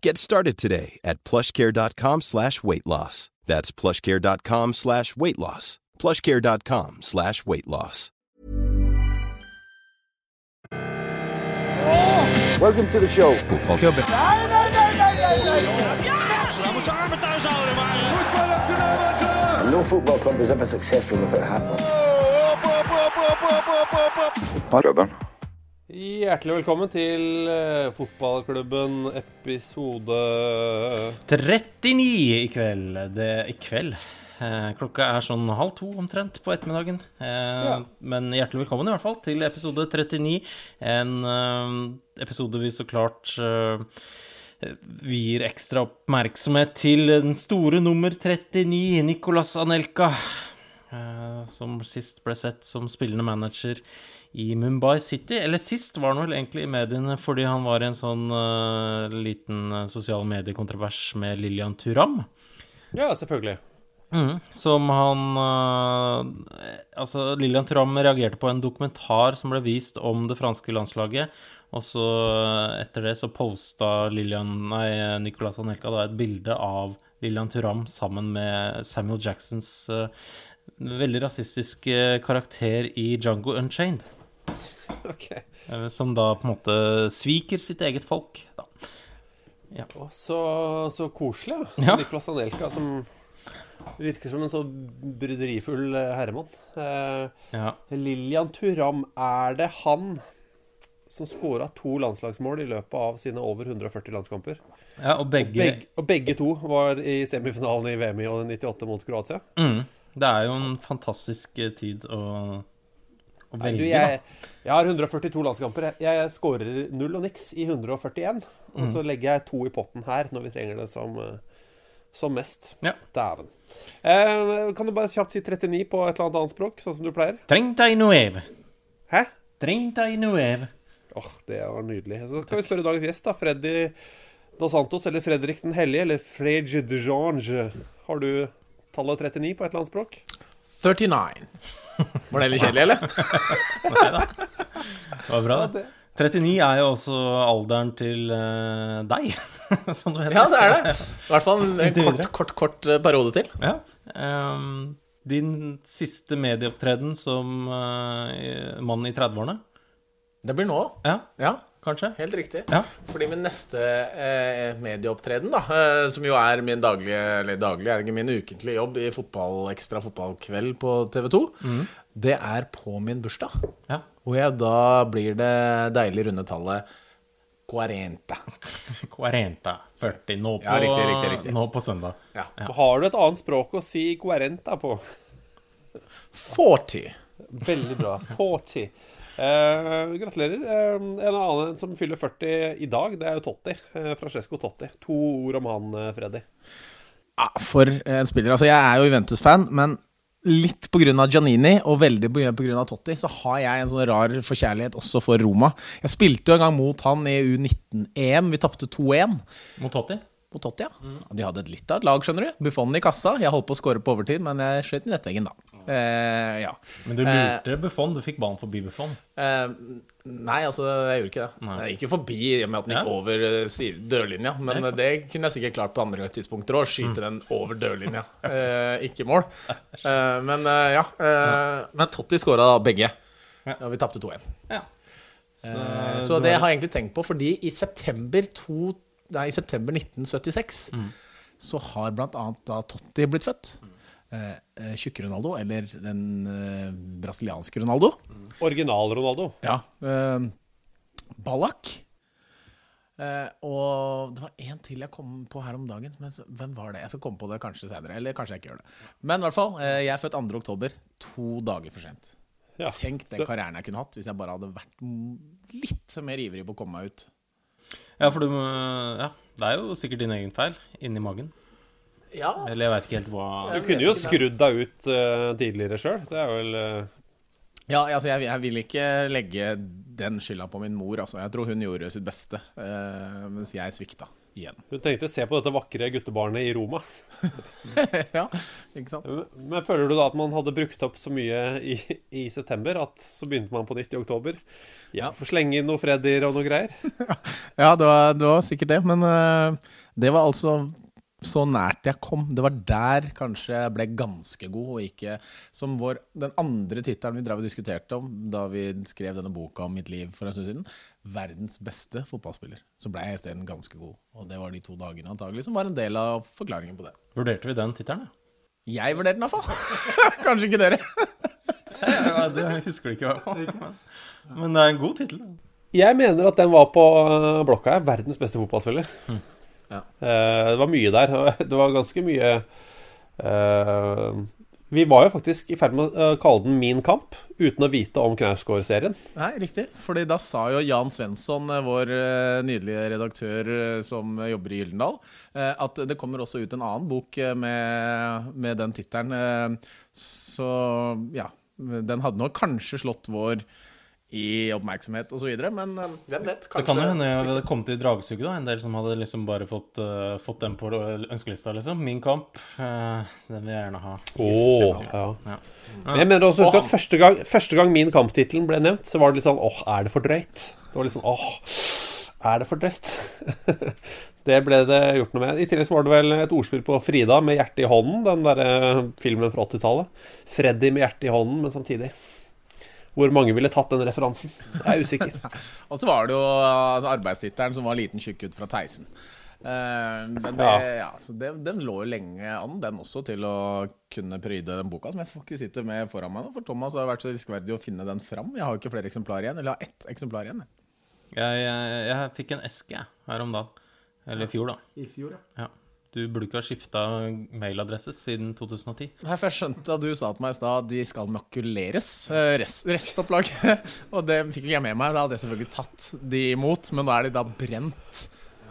Get started today at plushcare.com slash weight loss. That's plushcare.com slash weight loss. Plushcare.com slash weight loss. Welcome to the show. Voetbal. Gilbert. No football club is ever successful without happening. Op. Hjertelig velkommen til eh, fotballklubben episode 39 i kveld. Det I kveld. Eh, klokka er sånn halv to omtrent på ettermiddagen. Ja. Men hjertelig velkommen i hvert fall til episode 39. En eh, episode vi så klart eh, vier ekstra oppmerksomhet til den store nummer 39, Nicolas Anelka. eh, som sist ble sett som spillende manager i Mumbai City. Eller sist var han vel egentlig i mediene fordi han var i en sånn uh, liten sosial mediekontrovers med Lillian Turam. Ja, selvfølgelig. Mm, som han uh, Altså, Lillian Thuram reagerte på en dokumentar som ble vist om det franske landslaget. Og så eh, etter det så posta Lillian Nei, Nicolas Anelka da et bilde av Lillian Thuram sammen med Samuel Jacksons uh, veldig rasistiske karakter i Django Unchained. Ok. eh, Som da på en måte sviker sitt eget folk. Da. Å, Så, så koselig, Ja. ja. Niklas Anelka, som virker som en så bryderifull eh, herremann. Eh, Ja. Lillian Turam, er det han som skåra to landslagsmål i løpet av sine over 140 landskamper? ja, og begge Begge, og begge to var i semifinalen i VM i 98 mot Kroatia. mm, Det er jo en fantastisk eh, tid å, å velge, du, jeg, jeg har 142 landskamper. Jeg, jeg skårer null og niks i 141. Og Mm. så legger jeg to i potten her når vi trenger det som, eh, som mest. Ja. Dæven. Eh, kan du bare kjapt si 39 på et eller annet annet språk, sånn som du pleier? 39. Hæ? 39. Åh, det var nydelig. Så kan vi spørre dagens gjest, da. Freddy Dos Santos, eller Fredrik den hellige, eller Frege de Jange. Har du tallet 39 på et eller annet språk? 39. Var det litt kjedelig, eller? Det var bra. det. 39 er jo også alderen til uh, deg, som du heter. Ja, det er det. I hvert fall en, en kort, kort, kort eh, periode til. Ja. Um, din siste medieopptreden som uh, mann i 30-årene? Det blir nå. Ja, Ja, kanskje? helt riktig. Ja. Fordi min neste eh, medieopptreden, da, eh, som jo er min daglige Eller daglig er ikke min ukentlige jobb i fotball, ekstra fotballkveld på TV 2, det er på min bursdag. Ja. Hvor jeg da blir det deilige runde tallet 40. 40. 40. Nå på, Ja, riktig, riktig, riktig. Nå på søndag. Ja. Har du et annet språk å si coherenta på? 40. Veldig bra. 40. Eh, gratulerer. Eh, en annen som fyller 40 i dag, det er jo Totti. Eh, Francesco Totti. To ord om han, Freddy. Ja, for en spiller. Altså, jeg er jo Juventus-fan, men litt pga. Giannini og veldig pga. Totti, så har jeg en sånn rar forkjærlighet også for Roma. Jeg spilte jo en gang mot han i U19-EM. Vi tapte 2-1 Mot Totti? Mot Totti, ja. De hadde et litt av et lag, skjønner du. Buffon i kassa. Jeg holdt på å score på overtid, men jeg skjøt i nettveggen, da. Eh, ja. Men du lurte Buffon. Du fikk ballen forbi Buffon. Eh, nei, altså, jeg gjorde ikke det. Jeg gikk jo forbi i og med at den gikk Ja. over eh, dørlinja. Men Ja, det kunne jeg sikkert klart på andre tidspunkter òg. Skyte den over dørlinja. Eh, ikke mål. Eh, men eh, ja. Eh, men Totti skåra begge. Ja. Og vi tapte 2-1. Ja. Eh, så det har jeg egentlig tenkt på, fordi i september, to, nei, i september 1976 så har annet da Totti blitt født. eh, eh, tjukke Ronaldo eller den eh, brasilianske Ronaldo. Original-Ronaldo. Ja. Eh, Ballak. Eh, og det var en til jeg kom på her om dagen. Men så, hvem var det? Jeg skal komme på det kanskje senere. Eller kanskje jeg ikke gjør det. Men i hvert fall, eh, jeg er født 2. oktober. To dager for sent. Ja. Tenk den karrieren jeg kunne hatt hvis jeg bare hadde vært litt mer ivrig på å komme meg ut. Ja, for du må Ja, det er jo sikkert din egen feil inni magen. Ja, Eller jeg veit ikke helt hva Du kunne jo skrudd deg ut uh, tidligere sjøl. Det er vel uh... Ja, altså jeg, jeg vil ikke legge den skylda på min mor. Altså. Jeg tror hun gjorde sitt beste, uh, mens jeg svikta igjen. Du tenkte se på dette vakre guttebarnet i Roma. ja, ikke sant? Men- Men føler du da at man hadde brukt opp så mye i, i september at så begynte man på nytt i oktober? Ja, Få slenge inn noe Freddyr og noe greier. Ja, det var, det var sikkert det, men uh, det var altså så nært jeg kom. Det var der kanskje jeg ble ganske god, og ikke som vår, den andre tittelen vi drev og diskuterte om da vi skrev denne boka om mitt liv for en stund siden. Verdens beste fotballspiller. Så ble jeg isteden ganske god. Og det var de to dagene antagelig som var en del av forklaringen på det. Vurderte vi den tittelen, da? Jeg vurderte den iallfall. kanskje ikke dere. Ja, det husker du ikke, i hvert fall. Men det er en god tittel. Jeg mener at den var på eh, blokka her. Verdens beste fotballspiller. Ja. Eh, det var mye der. Det var ganske mye eh, Vi var jo faktisk i ferd med å eh, kalle den Min kamp, uten å vite om Knausgård-serien. Nei, riktig. Fordi da sa jo Jan Svensson, eh, vår eh, nydelige redaktør som jobber i Gyldendal, at det kommer også ut en annen bok med, med den tittelen. Så ja. Den hadde nok kanskje slått vår i oppmerksomhet osv., men eh, hvem vet? Kanskje... Det kan jo hende det hadde kommet i dragsuget, da. En del som hadde liksom bare fått, uh, fått den på ønskelista, liksom. Min kamp. uh, den vil jeg gjerne ha. Oh, ja. Ja. Men jeg mener også husk at første gang, første gang Min kamp-tittelen ble nevnt, så var det litt sånn åh, er det for drøyt? Det var litt sånn åh, er det for drøyt? det ble det gjort noe med. I tillegg så var det vel et ordspill på Frida med hjertet i hånden, den derre filmen fra 80-tallet. Freddy med hjertet i hånden, men samtidig. Hvor mange ville tatt den referansen? Jeg er usikker. Og så var det jo altså, arbeidstittelen som var liten tjukk ut fra Theisen. Uh, men det, Ja. ja, så det, den lå jo lenge an, den også, til å kunne pryde den boka, som jeg faktisk sitter med foran meg nå. For Thomas har vært så riskverdig å finne den fram. Jeg har jo ikke flere eksemplarer igjen. Eller jeg har ett eksemplar igjen. jeg. Jeg, jeg, jeg fikk en eske her om dagen. Eller i fjor, da. I fjor, ja. Ja. Du burde ikke ha skifta mailadresse siden 2010. Nei, for Jeg skjønte at du sa til meg i stad at de skal makuleres, eh, rest, restopplaget. og det fikk ikke jeg med meg. Da hadde jeg selvfølgelig tatt de imot, men nå er de da brent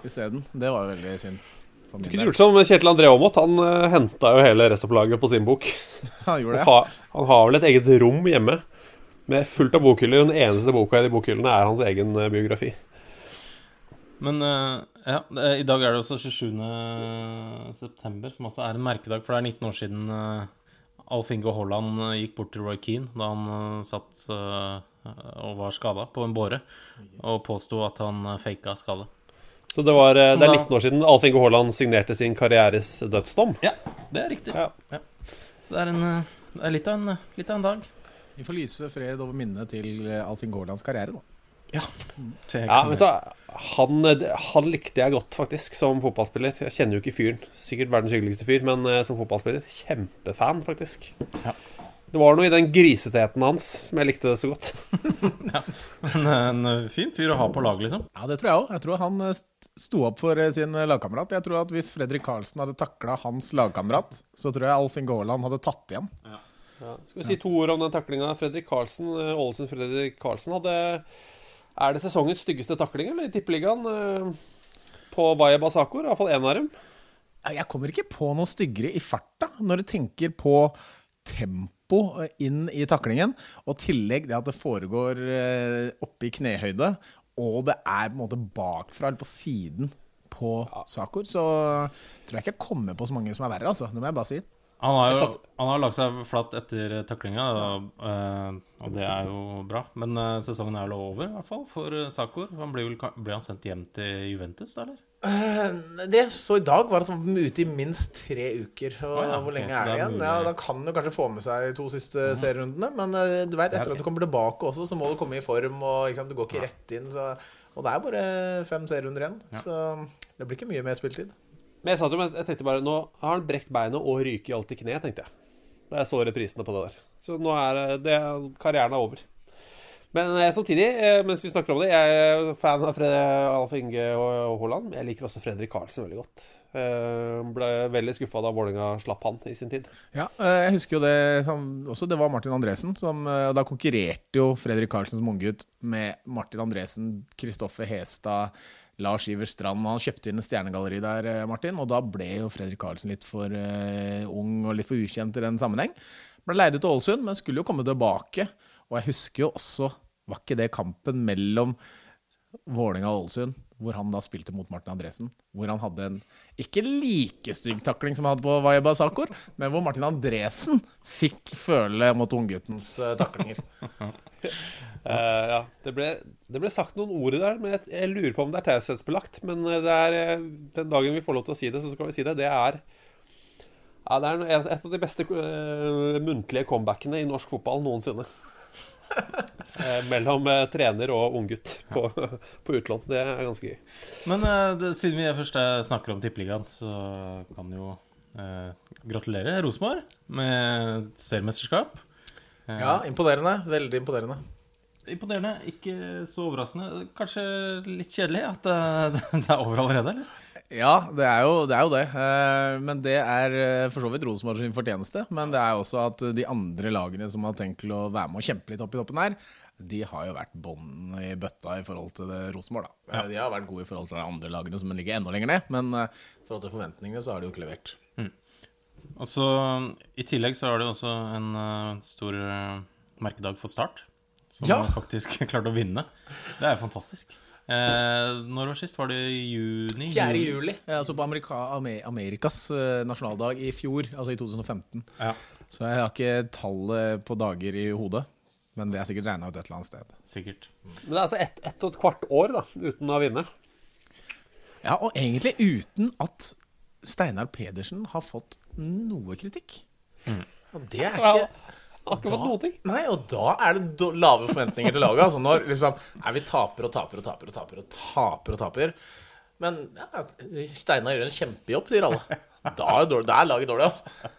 isteden. Det var jo veldig synd. For min gjort som Kjetil André Aamodt. Han uh, henta jo hele restopplaget på sin bok. Han gjorde Han, det. ja. han har vel et eget rom hjemme med fullt av bokhyller. Den eneste boka i de bokhyllene er hans egen eh, biografi. Men eh, ja, i dag er det også 27. september, som også er en merkedag. For det er 19 år siden uh, Alf Inge Haaland eh, gikk bort til Roy Keane da han eh, satt eh, og var skada på en båre, og påsto at han faka skade. Så det, var, eh, det er 19 år siden Alf Inge Haaland signerte sin karrieres dødsdom. Ja, det er riktig. Ja. Så det er, en, eh, det er litt, av en, litt av en dag. Vi får lyse fred over minnet til Alf Inge Haalands karriere, da. Det Ja, kan vet du hva, han, eh, han likte jeg godt, faktisk, som fotballspiller. Jeg kjenner jo ikke fyren. Sikkert verdens hyggeligste fyr, men eh, som fotballspiller kjempefan, faktisk. Ja. Det var noe i den griseteten hans som jeg likte det så godt. En, en eh, fin fyr å ha på lag, liksom. Ja, det tror jeg òg. Jeg tror han sto opp for sin lagkamerat. Jeg tror at hvis Fredrik Karlsen hadde takla hans lagkamerat, så tror jeg Alfin Gårland hadde tatt igjen. Skal vi si to ord om den taklinga? Fredrik Karlsen, Ålesund Fredrik Karlsen hadde Er det sesongens styggeste takling, eller i Tippeligaen? eh, På Vaya Basakor? Iallfall én av dem. Jeg kommer ikke på noe styggere i farta når du tenker på tempo eh, inn i taklingen, og tillegg det at det foregår eh, oppe i knehøyde, og det er på en måte bakfra eller på siden på Sakor, så tror jeg ikke jeg kommer på så mange som er verre, altså. Det må jeg bare si. Han har jo han har lagt seg flatt etter taklinga, og, eh, og det er jo bra. Men eh, sesongen er vel over, i hvert fall, for Sakor. Han ble, vel, ble han sendt hjem til Juventus, da, eller? Eh, Det jeg så i dag, var at han var ute i minst tre uker. Og Å ja, hvor lenge okay, er det igjen? Ja, Da kan du kanskje få med seg de to siste serierundene. Men eh, du vet, etter at du kommer tilbake også, så må du komme i form. Og sant? Du går ikke rett inn. Så, og det er bare fem serierunder igjen. Så det blir ikke mye mer spilletid. Men jeg, jo jeg tenkte bare Nå har han brekt beinet og ryker alt i kne, tenkte jeg. da jeg så reprisene på det der. Så nå er det karrieren er over. Men eh, samtidig, eh, mens vi snakker om det, jeg er fan av Fred Alf Inge og Haaland. Jeg liker også Fredrik Karlsen veldig godt. Eh, ble veldig skuffa da Vålerenga slapp han i sin tid. Ja, jeg husker jo det også. Det var Martin Andresen. Som, da konkurrerte jo Fredrik Karlsen som unggutt med Martin Andresen, Kristoffer Hestad, Lars Iver Strand. Han kjøpte inn en stjernegalleri der, eh, Martin. Og da ble jo Fredrik Karlsen litt for uh, ung og litt for ukjent i den sammenheng. Ble leid ut Ålesund, men skulle jo komme tilbake. Og jeg husker jo også Var ikke det kampen mellom Vålerenga og Ålesund, hvor han da spilte mot Martin Andresen? Hvor han hadde en ikke like stygg takling som han hadde på Vaiba Sakor, men hvor Martin Andresen fikk føle mot ungguttens uh, taklinger. uh, ja, det ble, det ble sagt noen ord der, men jeg, jeg lurer på om det er taushetsbelagt. Men eh, det er, den dagen vi får lov til å si det, så skal vi si det. Det er ja, det er et av de beste uh, muntlige comebackene i norsk fotball noensinne. Eh, mellom eh, trener og unggutt på, på utlån. Det er ganske gøy. Men eh, det, siden vi først snakker om Tippeligaen, så kan jo eh, gratulere Rosenborg med seriemesterskap. Eh, Ja, imponerende. Veldig imponerende. Imponerende, ikke så overraskende. Kanskje litt kjedelig at det, det er over allerede, eller? Ja, det er jo det. Er jo det. Eh, Men det er for så vidt Rosenborg sin fortjeneste. Men det er også at de andre lagene som har tenkt til å være med og kjempe litt opp i toppen her, de har jo vært bånd i bøtta i forhold til Rosenborg, da. De har vært gode i forhold til de andre lagene som ligger enda lenger ned, men eh, i forhold til forventningene så har de jo ikke levert. Og så I tillegg så har det også en uh, stor uh, merkedag for Start. Som Ja. faktisk klarte å vinne. Det er jo fantastisk. Eh, når var sist? Var det juni? 4. juli, altså på Amerika, Amerikas nasjonaldag i fjor, altså i 2015. Ja, Så jeg har ikke tallet på dager i hodet, men det er sikkert regna ut et eller annet sted. sikkert. Men det er altså ett et og et kvart år da, uten å vinne. Ja, og egentlig uten at Steinar Pedersen har fått noe kritikk. Og det er ikke Akkurat har noen ting. Nei, og da er det lave forventninger til laget. Altså når liksom vi taper og taper og taper og taper og taper og taper. Men ja, Steinar gjør en kjempejobb, sier alle. Da er, dårlig, da er laget dårlig, altså.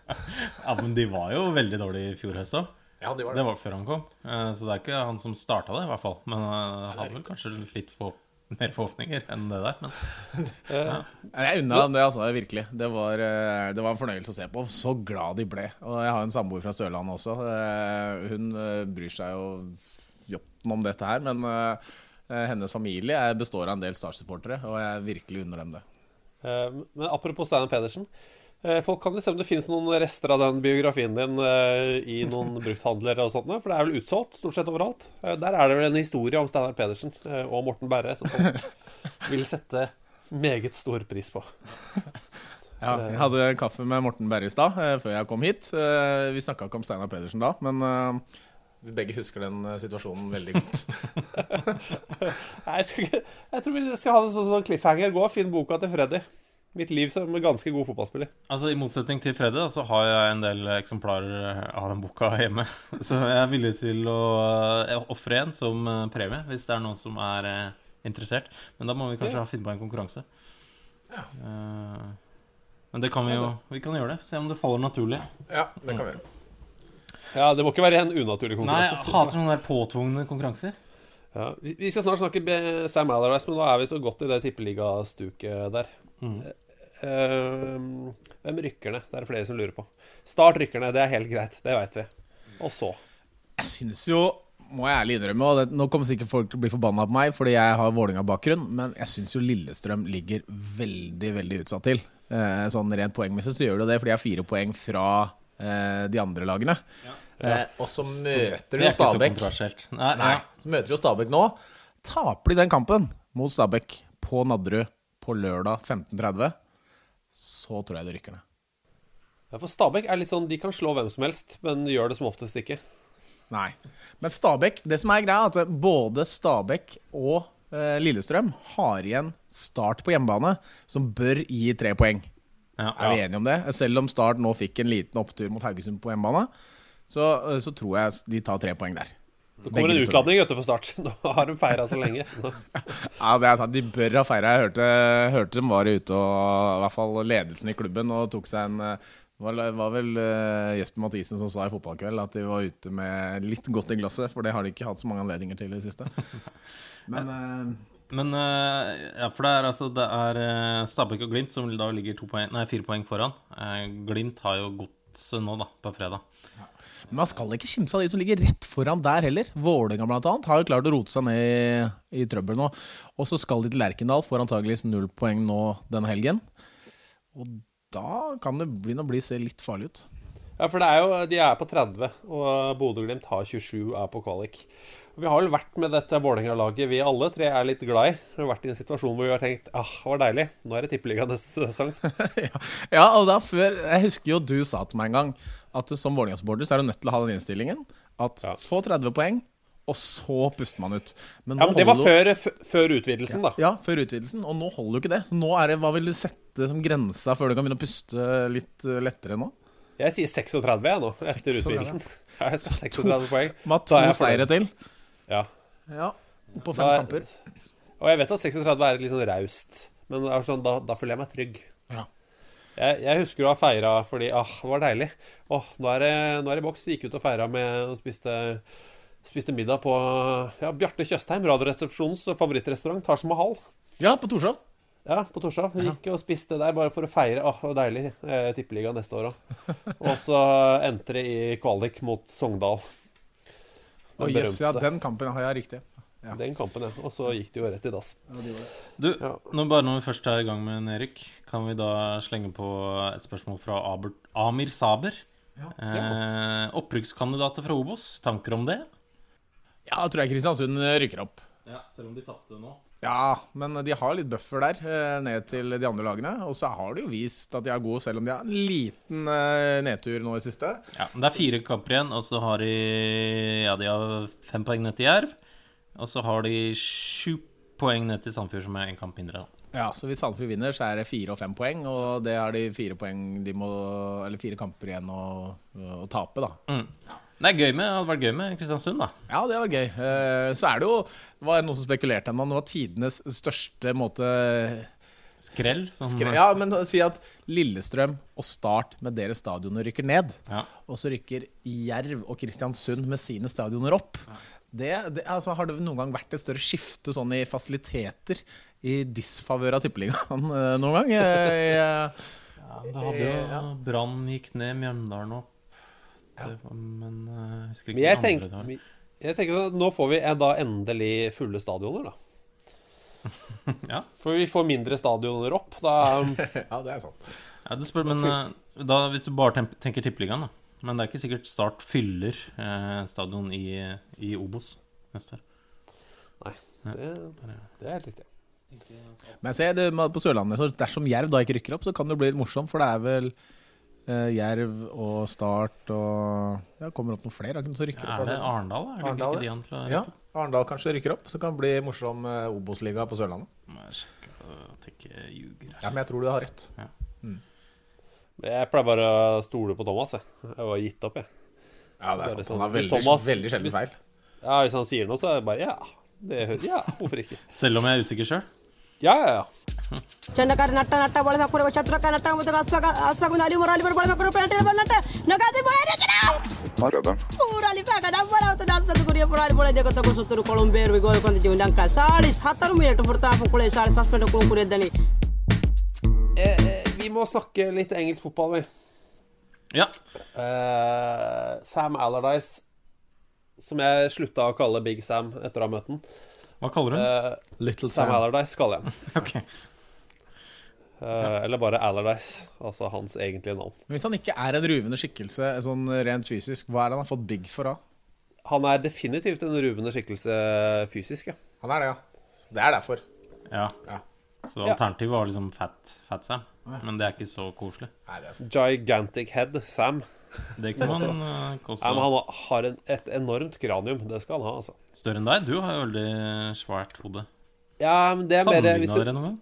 Ja, Men de var jo veldig dårlige i fjor høst òg. Ja, det var Det var før han kom. Eh, Så det er ikke han som starta det, i hvert fall. Men han hadde vel kanskje litt for, mer forhåpninger enn det der. Men Jeg unna ham det, altså. Virkelig. Det var, eh, det var en fornøyelse å se på. Så glad de ble. Og jeg har en samboer fra Sørlandet også. Eh, Hun eh, bryr seg jo jotten om dette her, men eh, hennes familie er- består av en del Start-supportere, og jeg virkelig unner dem det. Eh, Men apropos Steinar Pedersen. Eh, Folk kan jo se om det finnes noen rester av den biografien din eh, i noen brukthandlere og sånt. For det er vel utsolgt stort sett overalt. Eh, Der er det vel en historie om Steinar Pedersen og Morten Berre som folk vil sette meget stor pris på. Ja, jeg hadde kaffe med Morten Berre i stad, før jeg kom hit. Vi snakka ikke om Steinar Pedersen da, men vi begge husker den situasjonen veldig godt. Nei, Jeg tror, vi skal ha en sånn cliffhanger. Gå og finn boka til Freddy. Mitt liv som ganske god fotballspiller. altså, i motsetning til Freddy, så har jeg en del eksemplarer av den boka hjemme. Så jeg er villig til å eh, ofre en som eh, premie, hvis det er noen som er eh, interessert. Men da må vi kanskje Ja. finne på en konkurranse. Ja. Men det kan vi jo Vi kan gjøre det. Se om det faller naturlig. Ja, det kan vi gjøre. Ja, Det må ikke være en unaturlig konkurranse. Nei, jeg hater sånne der påtvungne konkurranser. Ja, vi skal snart snakke Sam Allardyce, men nå er vi så godt i det tippeligastuket der. Mm. Eh, hvem rykker ned? Det er det flere som lurer på. Start rykker ned, det er helt greit. Det veit vi. Og så Jeg syns jo, må jeg ærlig innrømme, og det, nå kommer sikkert folk til å bli forbanna på meg fordi jeg har Vålerenga-bakgrunn, men jeg syns jo Lillestrøm ligger veldig, veldig utsatt til. Eh, sånn rent poengmessig så gjør det det, fordi jeg har fire poeng fra eh, de andre lagene. Eh, og så møter Det de er Stabæk. Nei, Nei, ja. så møter de jo Stabæk nå. Taper de den kampen mot Stabæk på Nadderud på lørdag 15.30, så tror jeg det rykker ned. ja, For Stabæk er litt sånn De kan slå hvem som helst, men gjør det som oftest ikke. Nei. Men Stabæk, det som er greia, er at både Stabæk og eh, Lillestrøm har igjen start på hjemmebane, som bør gi tre poeng. Ja, Er vi enige om det? Selv om Start nå fikk en liten opptur mot Haugesund på hjemmebane, så, eh, så tror jeg de tar tre poeng der. Det kommer en utladning vet du, for Start. Nå har de feira så lenge. Ja, det er sant. De bør ha feira. Jeg hørte, hørte de var ute og I hvert fall ledelsen i klubben og tok seg en, eh, Det var, var vel uh, Jesper Mathisen som sa i Fotballkveld at de var ute med litt godt i glasset, for det har de ikke hatt så mange anledninger til i det siste. Men uh, Men uh, ja, for det er altså Det er Stabæk og Glimt som da ligger poeng, nei, fire poeng foran. Glimt har jo godset nå, da, på fredag. Men man skal ikke kimse av de som ligger rett foran der heller. Vålerenga bl.a. har jo klart å rote seg ned i, i trøbbel nå. Og så skal de til Lerkendal, får antageligvis null poeng nå denne helgen. Og da kan det begynne å bli, se litt farlig ut. Ja, for er jo, de er på 30, og Bodø-Glimt har 27, er på kvalik. Vi har vel vært med dette Vålerenga-laget vi alle tre er litt glad i. Vi har vært i en situasjon hvor vi har tenkt ah, det var deilig, nå er det tippeliga neste sesong. ja, ja, og da før Jeg husker jo du sa til meg en gang at som Vålerenga-supporter så er du nødt til å ha den innstillingen. At ja. få 30 poeng, og så puster man ut. Men, ja, men det var før, før, utvidelsen, da. Ja, før utvidelsen. Og nå holder jo ikke det. Så nå er det, hva vil du sette som grensa før du kan begynne å puste litt eh, lettere nå? Jeg sier 36 jeg nå, etter 36. utvidelsen. Jeg 36 poeng. Med to seire til. Ja. ja. På fem kamper. Og jeg vet at 36 er litt sånn raust, men sånn, da, da, føler jeg meg trygg. Jeg, jeg, husker å ha feira fordi ah, det var deilig. Åh, nå er det, nå er det boks. Gikk ut og feira med og spiste Spiste middag på ja, Bjarte Tjøstheim, Radioresepsjonens favorittrestaurant, Taj Mahal. Ja, på Torshov. Ja, på Torshov. Gikk og spiste der bare for å feire. Åh, det var deilig. Eh, Tippeliga neste år òg. og så endte det i kvalik mot Sogndal. Oh, yes, ja, den kampen har jeg riktig. Ja. Den kampen, ja. Og så gikk det jo rett i dass. Ja, du, ja. nå bare når vi først er i gang med Erik, kan vi da slenge på et spørsmål fra Abert, Amir Saber? Ja. Eh, Opprykkskandidater fra Obos, tanker om det? Ja, jeg tror jeg Kristiansund rykker opp. Ja, Selv om de tapte nå? Ja, men de har litt buffer der, eh, ned til de andre lagene. Og så har de jo vist at de er gode, selv om de har en liten eh, nedtur nå i siste. Ja, men Det er fire kamper igjen, og så har de Ja, de har fem poeng ned til Jerv. Og så har de sju poeng ned til Sandefjord, som er én kamp mindre. Ja, så hvis Sandefjord vinner, så er det fire og fem poeng. Og det har de fire poeng de må Eller fire kamper igjen å, å tape, da. Mm. Det, gøy med, det hadde vært gøy med Kristiansund, da. Ja, det hadde vært gøy. Eh, så er det jo Det var noen som spekulerte ennå. Det var tidenes største måte Skrell? Sånn. Skrell? Ja, men si at Lillestrøm og Start med deres stadioner rykker ned. Ja. Og så rykker Jerv og Kristiansund med sine stadioner opp. Ja. Det, det, altså, har det noen gang vært et større skifte sånn i fasiliteter i disfavør av Tippeligaen eh, noen gang? ja, det hadde jo ja. Brann gikk ned, Mjøndalen opp. Det, men eh, jeg husker ikke men jeg, tenk, jeg tenker at nå får vi da endelig fulle stadioner, da. ja. For vi får mindre stadioner opp. Da Ja, det er sant. Ja, du spør, men eh, da, hvis du bare tenker Tippeligaen, da. Men det er ikke sikkert Start fyller eh, stadion i, i, Obos neste år. Nei, det, det er helt riktig. Men se, det på Sørlandet, så dersom Jerv da ikke rykker opp, så kan det bli litt morsomt. For det er vel eh, Jerv og Start og Ja, kommer opp noen flere. som rykker ja, er det opp, altså. Arendal? Er det Arndal, ikke de an til å Ja, Arendal kanskje rykker opp. Så kan det bli morsom eh, Obos-liga på Sørlandet. Jeg sjekker at jeg ikke ljuger. Ja, men jeg tror du har rett. Ja. Mm. Jeg pleier bare å stole på Thomas, jeg. Jeg var gitt opp, jeg. Ja, det er sant. Sånn. Han er veldig, Thomas, veldig sjelden feil. Ja, Hvis han sier noe, så er det bare ja. Det hører, ja, Hvorfor ikke? Selv om jeg er usikker sjøl? Ja, ja, ja. Eh, eh vi må snakke litt engelsk fotball, vi. Ja. Uh, Sam Allardyce, som jeg slutta å kalle Big Sam etter å ha møtt ham. Hva kaller du den? Uh, Little Sam. Sam Allardyce kaller jeg den. okay. Eh, ja. Eller bare Allardyce, altså hans egentlige navn. Hvis han ikke er en ruvende skikkelse sånn rent fysisk, hva er det han har fått big for da? Han er definitivt en ruvende skikkelse fysisk, ja. Han er det, ja. Det er derfor. Ja. ja. Så alternativet var liksom Fat, fat Sam? Men det er ikke så koselig. Nei, det er sant. Gigantic head Sam. Det kan man uh, også ja, Men han har en, et enormt kranium. Det skal han ha, altså. Større enn deg? Du har jo veldig svært hode. Ja, men det er mer Sammenligna dere noen gang?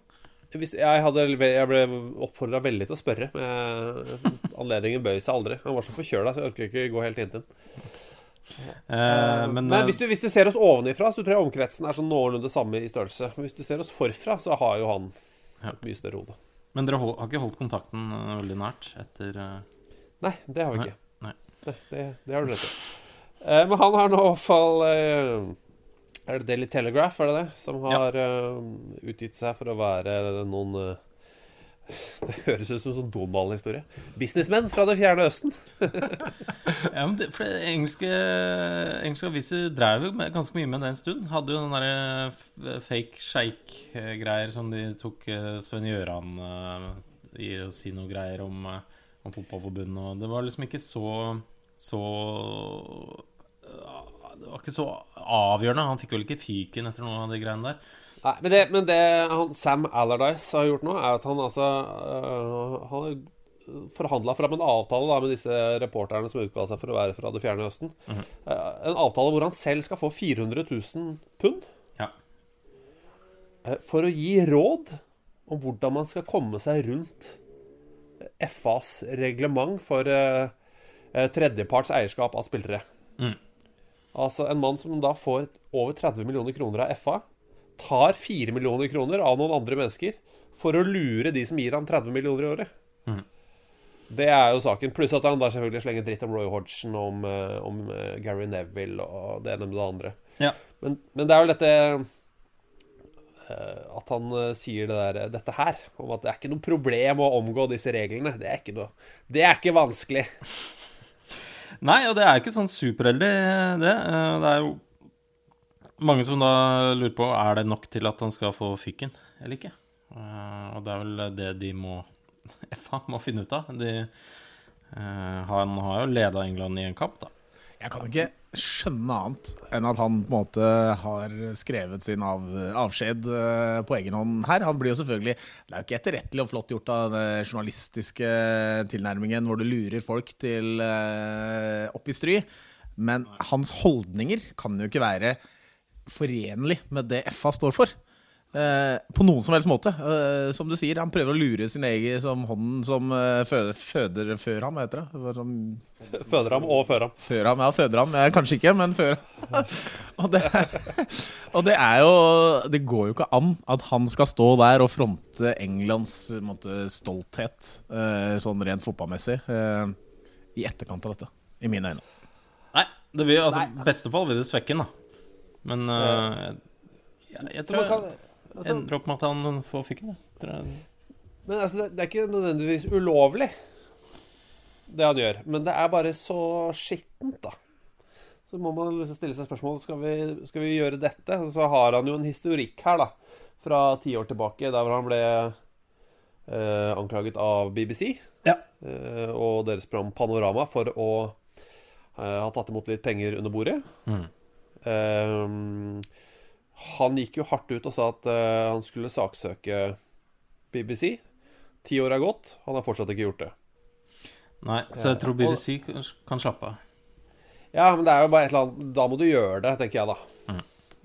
Hvis, jeg, hadde, jeg ble oppfordra veldig til å spørre. Men anledningen bøy seg aldri. Han var så forkjøla, så jeg orker ikke gå helt inntil den. Eh, men, men hvis, du, hvis, du, ser oss ovenifra, så tror jeg omkretsen er sånn noenlunde samme i størrelse. Men hvis du ser oss forfra, så har jo han et mye større hode. Men dere har ikke holdt kontakten uh, veldig nært etter uh... Nei, det har vi ikke. Nei. Det, det, det har du rett i. Eh, men han har nå i hvert fall eh, Er det Daily Telegraph, er det det? Som har eh, utgitt seg for å være noen eh, Det høres ut som en sånn Donald-historie. Businessmenn fra det fjerne Østen. Ja, men det, for det, engelske, engelske aviser drev jo med, ganske mye med det en stund. Hadde jo den derre fake shake-greier som de tok eh, Sven Gjøran uh, i å si noe greier om, eh, om fotballforbundet. Og det var liksom ikke så så uh, Det var ikke så avgjørende. Han fikk vel ikke fyken etter noen av de greiene der. Nei, men det, men det han, Sam Allardyce har gjort nå, er at han altså øh, Han har forhandla fram en avtale da, med disse reporterne som utga seg for å være fra det fjerne Østen. Eh, en avtale hvor han selv skal få 400 000 pund Ja. eh, for å gi råd om hvordan man skal komme seg rundt FAs reglement for eh, eh, tredjeparts eierskap av spillere. Mm. Altså en mann som da får over 30 millioner kroner av FA, tar 4 millioner kroner av noen andre mennesker for å lure de som gir ham 30 millioner i året. Mm. Det er jo saken. Pluss at han da selvfølgelig slenger dritt om Roy Hodgson, om, eh, om eh, Gary Neville og det ene med det andre. Ja. Men, men det er jo dette eh, At han sier det der, dette her, om at det er ikke noe problem å omgå disse reglene. Det er ikke noe Det er ikke vanskelig. Nei, og det er ikke sånn superheldig, det. Det er jo mange som da lurer på Er det nok til at han skal få fyken eller ikke. Uh, Og det er vel det de må FA må finne ut av. De, uh, han har jo leda England i en kamp, da. Jeg kan ikke skjønne annet enn at han på en måte har skrevet sin av, avskjed eh, på egen hånd her. Han blir jo selvfølgelig Det er jo ikke etterrettelig og flott gjort av den journalistiske tilnærmingen hvor du lurer folk til uh, opp i stry, men hans holdninger kan jo ikke være forenlig med det FA står for. Eh, på noen som helst måte. Eh, som du sier, han prøver å lure sin egen som hånden som eh, føder, føder før ham, heter det. Som, Føder ham og før ham. før ham, ja, føder ham. Eh, kanskje ikke, men før og, det, og det er jo Det går jo ikke an at han skal stå der og fronte Englands måte, stolthet, eh, sånn rent fotballmessig, eh, i etterkant av dette. I mine øyne. Nei, det vil, altså, i beste fall vil det svekke den, da. Men eh, jeg, jeg jeg, tror kan, jeg altså, ender opp med at han får fyken. Tror jeg. Men altså, det, det er ikke nødvendigvis ulovlig, det han gjør. Men det er bare så skittent, da. Så må man liksom stille seg spørsmål skal vi, skal vi gjøre dette. Så har han jo en historikk her, da. Fra ti år tilbake, der hvor han ble eh, anklaget av BBC Ja. eh, og deres program Panorama for å eh, ha tatt imot litt penger under bordet. Mm. Eh, han gikk jo hardt ut og sa at eh, han skulle saksøke BBC. Ti år er gått, han har fortsatt ikke gjort det. Nei, så jeg tror BBC kan slappe av. Ja, men det er jo bare et eller annet Da må du gjøre det, tenker jeg, da. Mm.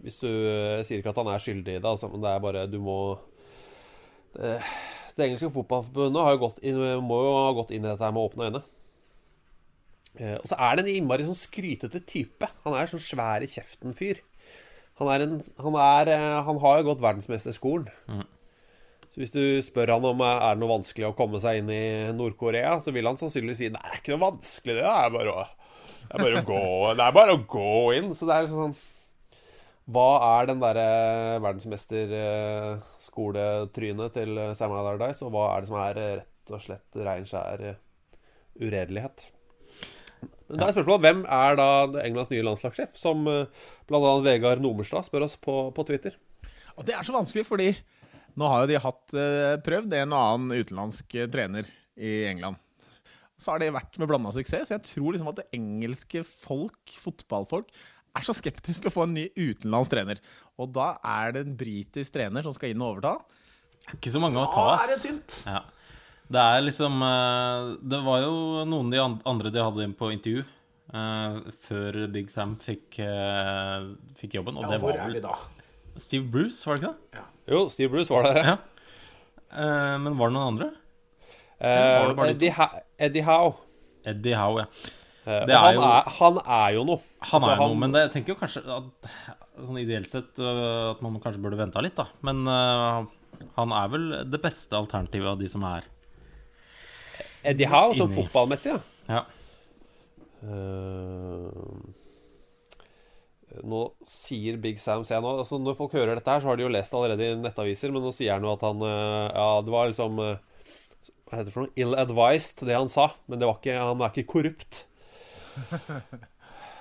Hvis du Jeg sier ikke at han er skyldig i det, altså, men det er bare Du må Det, det engelske fotballforbundet må jo ha gått inn i dette her med åpne øyne. Eh, og så er det en innmari sånn skrytete type. Han er sånn svær i kjeften-fyr. Han en Han eh, Han har jo gått verdensmesterskolen. Mm. Så hvis du spør han om eh, er det noe vanskelig å komme seg inn i Nord-Korea, så vil han sannsynligvis si nei, det er ikke noe vanskelig, det. Er bare å, det er bare å, gå, det er bare å gå inn. Så det er liksom sånn Hva er den derre verdensmesterskoletrynet til Samuel Allardyce, og hva er det som er rett og slett rein skjær uredelighet? Men da er spørsmålet hvem er da Englands nye landslagssjef, som eh, bl.a. Vegard Nomerstad spør oss på, på Twitter. Og det er så vanskelig, fordi nå har jo de hatt eh, prøvd en og annen utenlandsk eh, trener i England. Så har det vært med blanda suksess. Så jeg tror liksom at det engelske folk, fotballfolk, er så skeptiske til å få en ny utenlandsk trener. Og da er det en britisk trener som skal inn og overta. Det er Ikke så mange å ta, ass. Da er det tynt. Ja. Det er liksom eh, Det var jo noen av de andre de hadde inn på intervju eh, før Big Sam fikk, eh, fikk jobben, og det var vi da? Steve Bruce, var det ikke det? Jo, Steve Bruce var der, ja. Ja. Eh, men var det noen andre? Eh, det Eddie, ha Eddie Howe. Eddie Howe, ja. Det er han, jo- er, han er jo noe. Han Altså, er noe, men det, jeg tenker jo kanskje at, sånn ideelt sett at man kanskje burde venta litt, da. Men uh, han er vel det beste alternativet av de som er Eddie Howe, som sånn fotballmessig, ja. Uh, nå sier Big Sam ser jeg nå, altså Når folk hører dette, her så har de jo lest allerede i nettaviser, men nå sier han jo at han uh, Ja, det var liksom uh, Hva heter det for noe? Ill-advised, det han sa. Men det var ikke, han er ikke korrupt.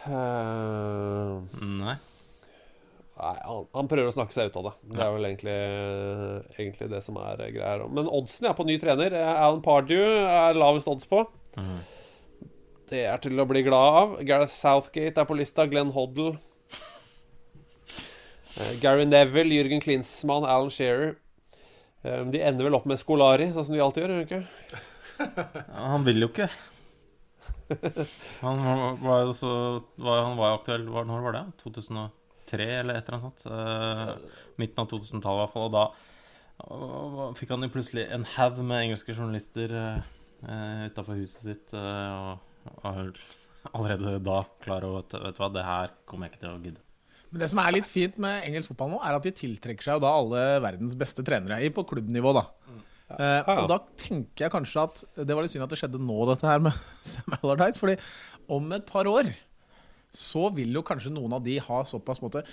Nei. Nei, han, han, prøver å snakke seg ut av det. Det er vel egentlig, egentlig det som er greia Men oddsen er på ny trener. Alan Pardew er lavest odds på. Mm. Det er til å bli glad av. Gareth Southgate er på lista. Glenn Hoddle. Uh, Gary Neville, Jürgen Klinsmann, Alan Shearer. Um, de ender vel opp med Skolari, sånn som de alltid gjør. ikke? ja, han vil jo ikke. Han var jo så Han var jo aktuell Når var det? 2003 eller et eller annet sånt? Uh, midten av 2000-tallet i hvert fall. Og da uh, fikk han jo plutselig en haug med engelske journalister uh, utafor huset sitt. Uh, og var allerede da klar over at vet du hva, det her kommer jeg ikke til å gidde. Men det som er litt fint med engelsk fotball nå, er at de tiltrekker seg jo da alle verdens beste trenere på klubbnivå. da. Mm. ja. og da tenker jeg kanskje at det var litt synd at det skjedde nå, dette her med Sam Allardyce. fordi om et par år så vil jo kanskje noen av de ha såpass måte,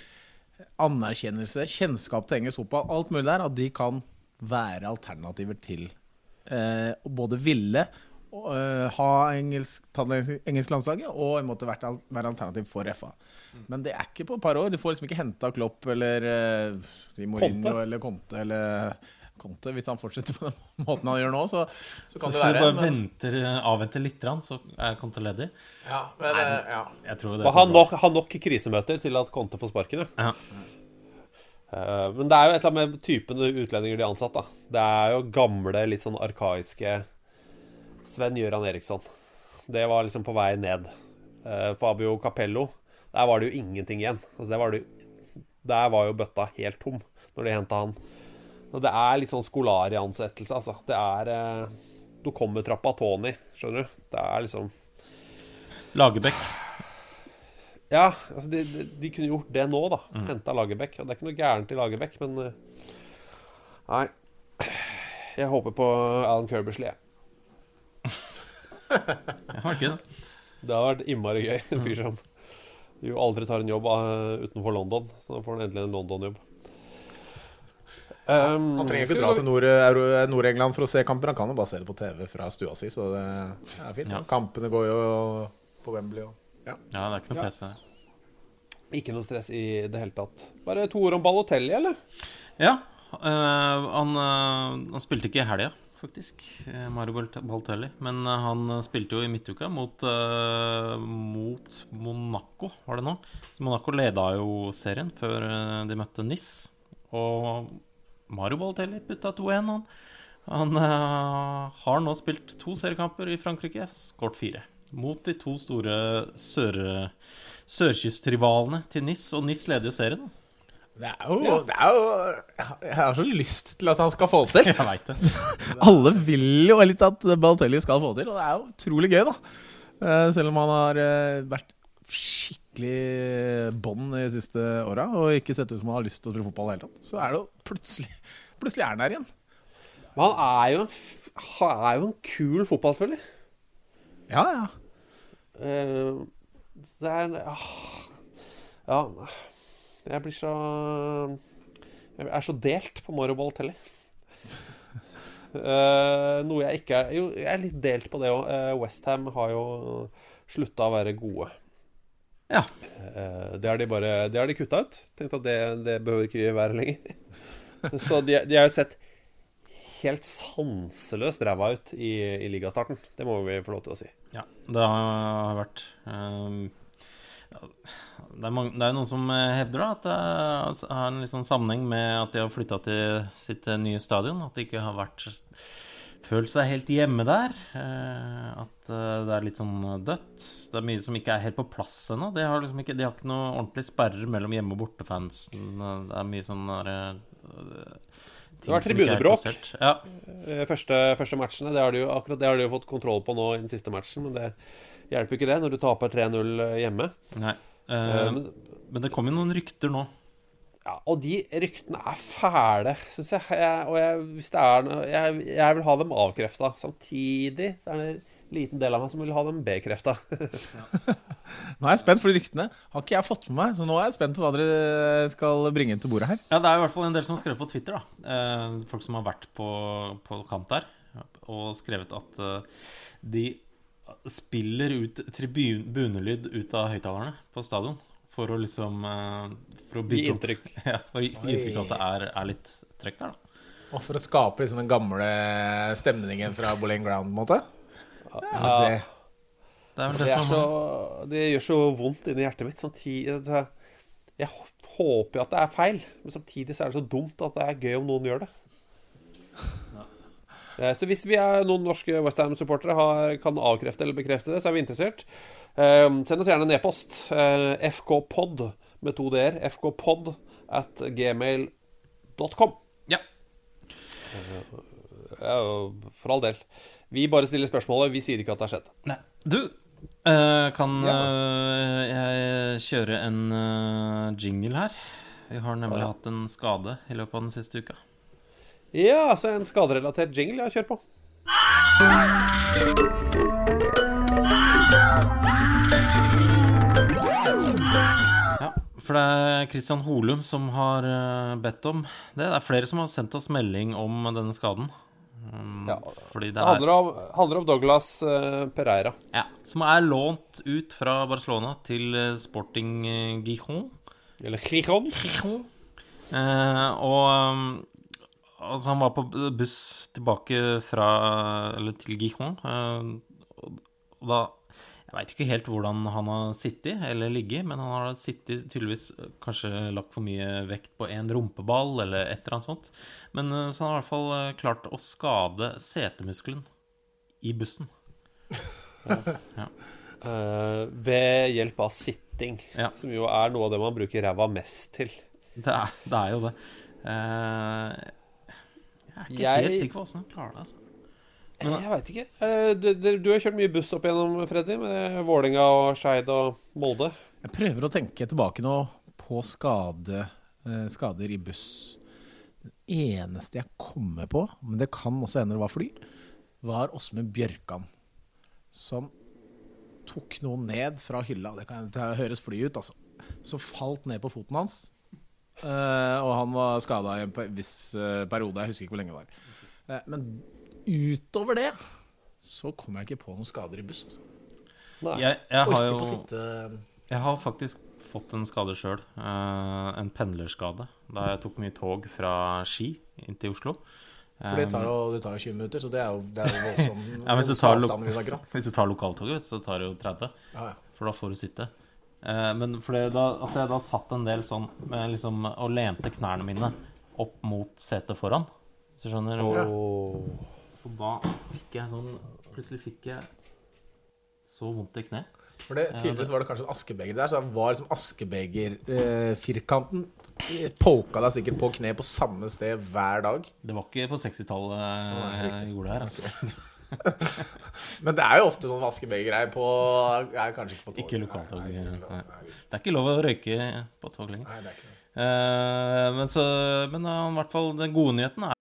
anerkjennelse, kjennskap til engelsk fotball, alt mulig der, at de kan være alternativer til eh, både ville uh, ha engelsk, engelsk landslaget og måtte være, være alternativ for FA. Men det er ikke på et par år. Du får liksom ikke henta Klopp eller uh, Mourinho Conte. eller Conte eller Conte. Hvis han fortsetter på den måten han gjør nå, så, så kan det være Hvis du bare venter, avventer litt, så er Conte ledig? Ja, men, Nei, ja. Jeg tror det har nok, han nok krisemøter til at Conte får sparken, ja. Uh, men det er jo et eller annet med typen utlendinger de har ansatt. da Det er jo gamle, litt sånn arkaiske Sven Gøran Eriksson. Det var liksom på vei ned. Uh, Fabio Capello, der var det jo ingenting igjen. Altså, var det, der var jo bøtta helt tom når de henta han. Og det er litt sånn skolariansettelse, altså. Det er eh, Du kommer trappa Tony, skjønner du. Det er liksom Lagerbäck. Ja, altså de, de, de, kunne gjort det nå, da. Mm. Henta Lagerbäck. Og det er ikke noe gærent i Lagerbäck, men uh, Nei. Jeg håper på Alan Kerbersley, jeg jeg har ikke det. Det har vært innmari gøy. En fyr som jo aldri tar en jobb uh, utenfor London. Så da får han endelig en London-jobb. Um, han trenger ikke dra til Nord-England Nord for å se kamper. Han kan jo bare se det på TV fra stua si, så det er fint. Ja. Kampene går jo på Wembley. Og, ja. ja. det er ikke noe press der. Ikke noe stress i det hele tatt. Bare to ord om Balotelli, eller? Ja. Uh, han, uh, han, spilte ikke i helga faktisk. Eh, Mario Balotelli. Men eh, han eh, spilte jo i midtuka mot, uh, mot Monaco, var det nå. Så Monaco leda jo serien før de møtte NIS. Og Mario Baltelli putta 2-1, han. Han uh, har nå spilt to seriekamper i Frankrike, skåret fire. Mot de to store sør, sørkystrivalene til NIS, og NIS leder jo serien. Det er, jo, det er jo Jeg har så lyst til at han skal få det til. Jeg vet det. Alle vil jo litt at Balotelli skal få det til, og det er jo utrolig gøy, da. Eh, selv om han har eh, vært skikkelig bånn de siste åra og ikke sett ut som han har lyst til å spille fotball i det hele tatt, så er det jo plutselig Plutselig er han her igjen. Men han er jo, han er jo en kul fotballspiller. Ja, ja. Uh, det er Ja jeg blir så Jeg er så delt på Mario Balotelli. uh, noe jeg ikke er Jo, jeg er litt delt på det òg. Uh, eh, Westham har jo slutta å være gode. Ja. Uh, det har de bare Det har de kutta ut. Tenkte at det, det behøver ikke vi være lenger. så de, de, har jo sett helt sanseløst ræva ut i, i ligastarten. Det må vi få lov til å si. Ja, det har vært um det er, mange, det er, noen som eh, hevder da at det har en liksom sammenheng med at de har flytta til sitt eh, nye stadion. At de ikke har vært følt seg helt hjemme der. Eh, at det er litt sånn dødt. Det er mye som ikke er helt på plass ennå. De har liksom ikke, de har ikke noe ordentlig sperrer mellom hjemme- og bortefansen. Det er mye sånn det var tribunebråk. Ja. Første, første matchene. Det har, de jo, akkurat det har de jo fått kontroll på nå i den siste matchen. Men det hjelper ikke det når du taper 3-0 hjemme. Nei. Uh, men, men, det kom jo noen rykter nå. Ja, og de ryktene er fæle, syns jeg. jeg. Og jeg, hvis det er noe jeg, jeg, vil ha dem avkrefta. Samtidig så er det en liten del av meg som vil ha dem bekrefta. Nå er jeg spent, for de ryktene har ikke jeg fått med meg. Så nå er jeg spent på hva dere skal bringe til bordet her. Ja, Det er i hvert fall en del som har skrevet på Twitter. da eh, Folk som har vært på, på kamp der og skrevet at eh, de spiller ut tribunelyd ut av høyttalerne på stadion. For å liksom eh, For å bygge opp. Ja, for å gi inntrykk av at det er, er litt trøkk der, da. Og for å skape liksom den gamle stemningen fra Boleyn Ground, på en måte. Ja, det, Det er Det, det er så, det gjør så vondt inni hjertet mitt. Samtidig, jeg håper jo at det er feil, men samtidig så er det så dumt at det er gøy om noen gjør det. Eh, Så hvis vi er noen norske Westham-supportere kan avkrefte eller bekrefte det, så er vi interessert. Eh, Send oss gjerne en e-post. eh, fkpod med to d-er. fkpod at gmail.com. Ja. Ja, for all del. Vi bare stiller spørsmålet. Vi sier ikke at det har skjedd. Nei. Du, eh, kan eh, jeg kjøre en jingle her? Vi har nemlig hatt en skade i løpet av den siste uka. Ja, så en skaderelatert jingle. Ja, kjør på. Ja, for det er Christian Holum som har eh, bedt om det. Det er flere som har sendt oss melding om denne skaden. Um, Ja, fordi det er handler om, handler om Douglas eh, Pereira. ja, Som er lånt ut fra Barcelona til eh, Sporting Gijon. Eller Gijon. Eh, og um, altså han var på buss tilbake fra Eller til Gijon. Eh, og, og da Jeg veit ikke helt hvordan han har sittet eller ligget, men han har sittet tydeligvis eh, kanskje lagt for mye vekt på en rumpeball eller et eller annet sånt. Men eh, så han har i hvert fall klart å skade setemuskelen i bussen. eh, ved hjelp av sitting. Ja. Som jo er noe av det man bruker ræva mest til. Det er, det er jo det. Eh, jeg er ikke Jeg- helt sikker på åssen han klarer det. altså Jeg veit ikke. Eh, du, du, du har kjørt mye buss opp igjennom, Freddy, med Vålinga og Skeid og Molde. jeg prøver å tenke tilbake nå på skade, eh, skader i buss. Det eneste jeg kommer på, men det kan også hende det var fly, var Åsmund Bjørkan. Som tok noen ned fra hylla. Det kan det høres fly ut, altså. Som falt ned på foten hans. Eh, og han var skada i en viss eh, periode. Jeg husker ikke hvor lenge det var. Eh, men utover det så kom jeg ikke på noen skader i buss. Altså. Jeg, jeg har jo Jeg har faktisk fått en skade sjøl. en pendlerskade. Da jeg tok mye tog fra Ski inn til Oslo. For det tar jo, det tar jo 20 minutter, så det er jo, det er jo voldsom Ja, hvis du tar. Hvis du tar lokaltoget, så tar det jo 30. Ja, ja. For da får du sitte. Eh, men for det, da, at jeg da satt en del sånn med liksom, og lente knærne mine opp mot setet foran. Så skjønner du? Så da fikk jeg sånn Plutselig fikk jeg så vondt i kne. For det, Tidligere så var det kanskje en askebeger der, så det var liksom askebegerfirkanten eh, Poka deg sikkert på kne på samme sted hver dag. Det var ikke på 60-tallet jeg gjorde det her. Altså. Men det er jo ofte sånn askebegergreier på er Kanskje ikke på tog. Ikke lokaltog. Nei, nei, Nei. Det er ikke lov å røyke på tog lenger. nei, det er ikke. Eh, men så Men eh, i hvert fall den gode nyheten er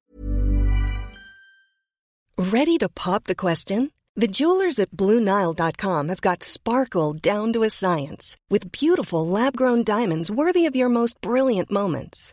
Ready to pop the question? The jewelers at BlueNile.com have got sparkle down to a science with beautiful lab grown diamonds worthy of your most brilliant moments.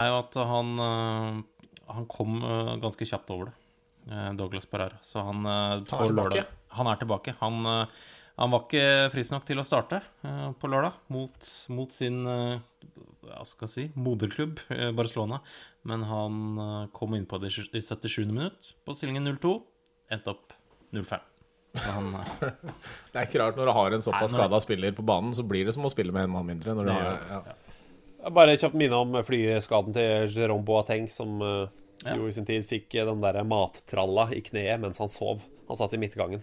er jo at han, øh, han kom øh, ganske kjapt over det, øh, Douglas Pereira. Så han er på tilbake. lørdag Han er tilbake. Han, han var ikke frisk nok til å starte på lørdag mot, mot sin hva skal jeg si, moderklubb, Barcelona. Men han kom innpå det i 77. minutt på stillingen 0-2. Endte opp 0-5. Han Det er ikke rart når du har en såpass skada spiller på banen, så blir det som å spille med en mann mindre. Når du har, ja. Bare kjapt minne om flyskaden til Jérôme Boateng, som eh, Ja. jo i sin tid fikk eh, den der mattralla i kneet mens han sov. Han satt i midtgangen.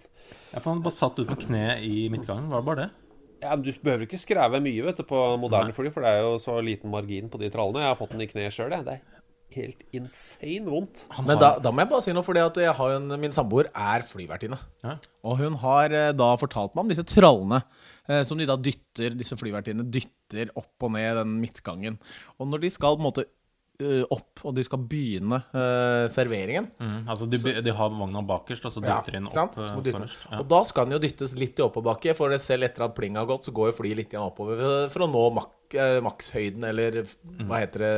Ja, for han bare satt ut på kne i midtgangen. Var det bare det? Ja, men Du behøver ikke skreve mye vet du, på moderne Nei. fly, for det er jo så liten margin på de trallene. Jeg har fått den i kneet sjøl, jeg. Det er helt insane vondt. Men da, da må jeg bare si noe, for har min samboer er flyvertinne. Ja. Og hun har eh, da fortalt meg om disse trallene eh, som de da dytter, disse flyvertinnene dytter opp og ned den midtgangen. Og når de skal på en måte eh, opp, og de skal begynne eh, serveringen Mm, altså de, de har vogna bakerst, og så dytter de den ikke sant? opp Så må dytte. forrest. Ja. Og da skal den jo dyttes litt i oppoverbakke, for selv etter at plinga har gått, så går jo flyet litt oppover for å nå mak makshøyden, eller hva heter det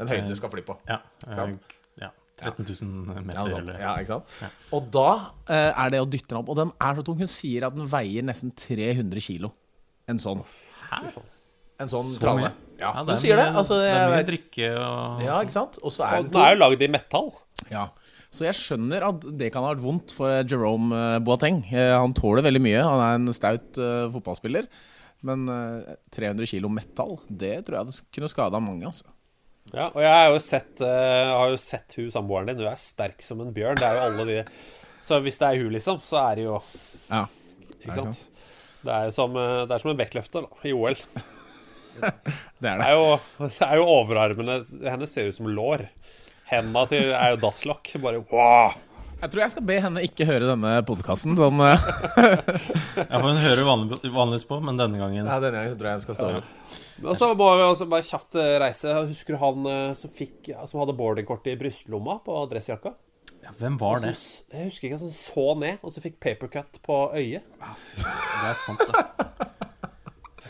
Den høyden du skal fly på. Ja, øh, ja 13 000 meter, Ja, sånn. eller ja, ikke sant? Ja. Og da eh, er det å dytte den opp. Og den er så tung. Hun sier at den veier nesten 300 kilo. En sånn. En sånn Så trane. Ja, Ja, hun det er sier det. Altså, det er mye drikke og Ja, ikke sant? Og så er den den er jo lagd i metall. Ja. Så jeg skjønner at det kan ha vært vondt for Jerome eh, Boateng. Eh, Han tåler veldig mye. Han er en staut eh, fotballspiller. Men eh, 300 kilo metall, det tror jeg det kunne skada mange. altså Ja, og jeg har jo sett, uh, har jo sett hun samboeren din. Hun er sterk som en bjørn. Det er jo alle de Så hvis det er hun, liksom, så er det jo Ja, Ikke det sant? Det er som, eh, det er som en vektløfter da, i OL. det er Det det. er jo, det er jo overarmene hennes ser ut som lår. Henda til er jo dasslokk. Bare wow! Jeg tror jeg skal be henne ikke høre denne podkasten. Sånn, eh, Ja, for hun hører vanlig, vanligvis på, men denne gangen ja, denne gangen tror jeg jeg skal stå over. Og så må vi også bare kjapt eh, reise. Husker du han eh, som, fikk, som hadde boardingkortet i brystlomma på dressjakka? ja, Hvem var Som det? Jeg husker ikke, som så ned, og så fikk papercut på øyet. Ja, Det er sant, det.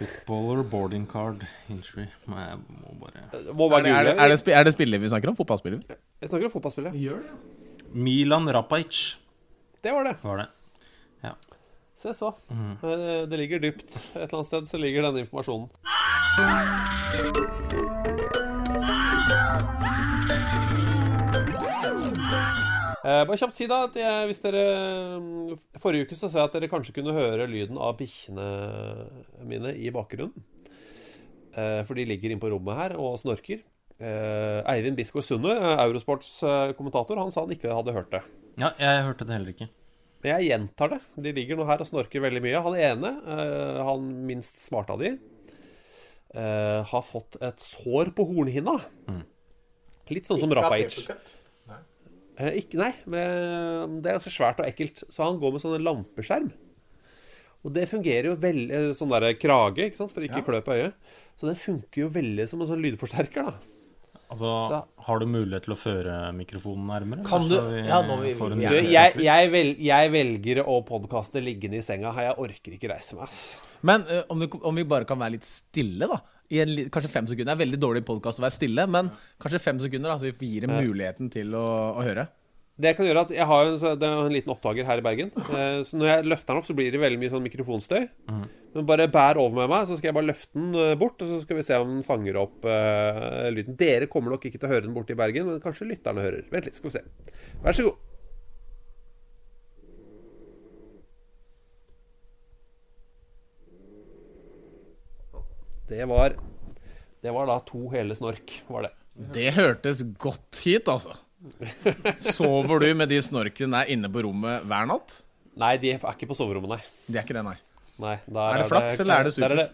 Footballer boarding card injury. Nei, jeg må bare Det Må Er det, er, det, er, det, er det spiller vi snakker om? Fotballspiller? Jeg snakker om fotballspillere. Milan Rapajic Det var det. var det. Ja. Se så. Mm. Det ligger dypt. Et eller annet sted så ligger denne informasjonen. Eh, bare kjapt si da at jeg, hvis dere mm, Forrige uke så sa jeg at dere kanskje kunne høre lyden av bikkjene mine i bakgrunnen. Eh, for de ligger inne på rommet her og snorker. Eh, Eivind Bisgaard Sunde, eh, Eurosports eh, kommentator, han sa han ikke hadde hørt det. ja, jeg hørte det heller ikke. Men jeg gjentar det. De ligger nå her og snorker veldig mye. Han ene, eh, han minst smarte av de, eh, har fått et sår på hornhinna. Litt sånn som Rapajic. Eh, ikke, nei, men det er ganske svært og ekkelt. Så han går med sånn lampeskjerm. Og det fungerer jo veldig Sånn der krage, ikke sant, for ikke klø på øyet. Så den funker jo veldig som en sånn lydforsterker, da. Altså, Så- har du mulighet til å føre mikrofonen nærmere? Kan du- Vi, ja, nå vi- får en vi- Du, jeg, jeg, vel, jeg velger å podkaste liggende i senga. Jeg orker ikke reise meg, ass. Men uh, om, du, om vi bare kan være litt stille, da. I en, kanskje fem sekunder. Det er veldig dårlig podkast å være stille, men kanskje fem sekunder, da, så vi gir dem muligheten til å, å høre. Det kan gjøre at Jeg har en, en liten oppdager her i Bergen. Eh, så når jeg løfter den opp, så blir det veldig mye sånn mikrofonstøy. Mm. Men bare bær over med meg, så skal jeg bare løfte den eh, bort, og så skal vi se om den fanger opp uh, lyden. Dere kommer nok ikke til å høre den borte i Bergen, men kanskje lytterne hører. Vent litt, skal vi se. Vær så god. Det var Det var da to hele snork, var det. Det hørtes godt hit, altså. Sover du med de snorkene der inne på rommet hver natt? Nei, de er ikke på soverommet, nei. De er ikke det, nei. nei er det flaks, eller er det super? Er det,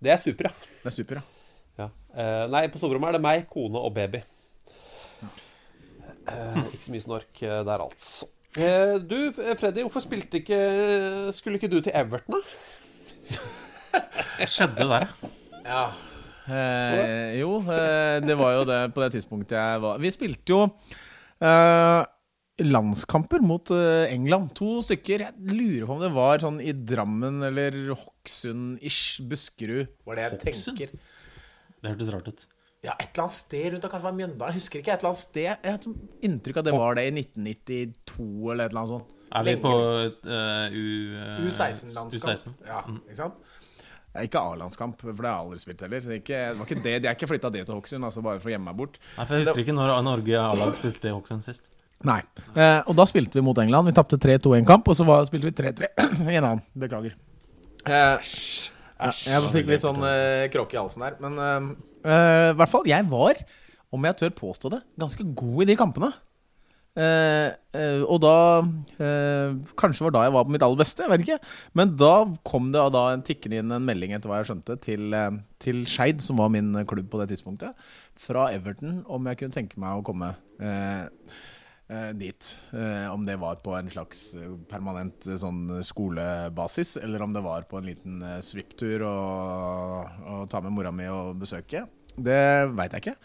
det, er super, ja. Det er super, ja. ja. Uh, nei, på soverommet er det meg, kone og baby. Uh, ikke så mye snork uh, der, altså. Eh, du, Freddy, hvorfor spilte ikke Skulle ikke du til Everton, da? Hva skjedde der? Ja. Eh, jo, eh, det var jo det på det tidspunktet jeg var Vi spilte jo eh, landskamper mot eh, England. To stykker. Jeg lurer på om det var sånn i Drammen eller Hokksund-ish. Buskerud. Var det jeg Hokksund? tenker. Det hørtes rart ut. Ja, et eller annet sted rundt, kanskje det var Mjøndalen. Jeg husker ikke. et eller annet sted Jeg har sånn inntrykk av at det var det i 1992 eller et eller annet sånt. Er vi Lenge, på lenge. U... eh, U16-landskamp. U16? Ja, Mm. ikke sant? Det er ikke A-landskamp, for det har jeg aldri spilt heller. Det er ikke, det var ikke det, de er ikke flytta det til Hokksund, altså bare for å gjemme meg bort. Nei, for Jeg husker ikke når Norge A-lag spilte i Hokksund sist. Nei. Eh, og da spilte vi mot England. Vi tapte 3-2 i en kamp, og så var, spilte vi 3-3 i en annen. Beklager. Eh, jeg fikk litt sånn eh, kråke i halsen der. Men eh, eh, i hvert fall, jeg var, om jeg tør påstå det, ganske god i de kampene. Eh, eh, og da eh, Kanskje var da jeg var på mitt aller beste, jeg vet ikke. Men da kom det da en tikkende inn en melding etter hva jeg skjønte, til, eh, til Skeid, som var min klubb på det tidspunktet, fra Everton, om jeg kunne tenke meg å komme eh, dit. Om det var på en slags permanent sånn skolebasis, eller om det var på en liten eh, svipptur og ta med mora mi og besøke. Det veit jeg ikke.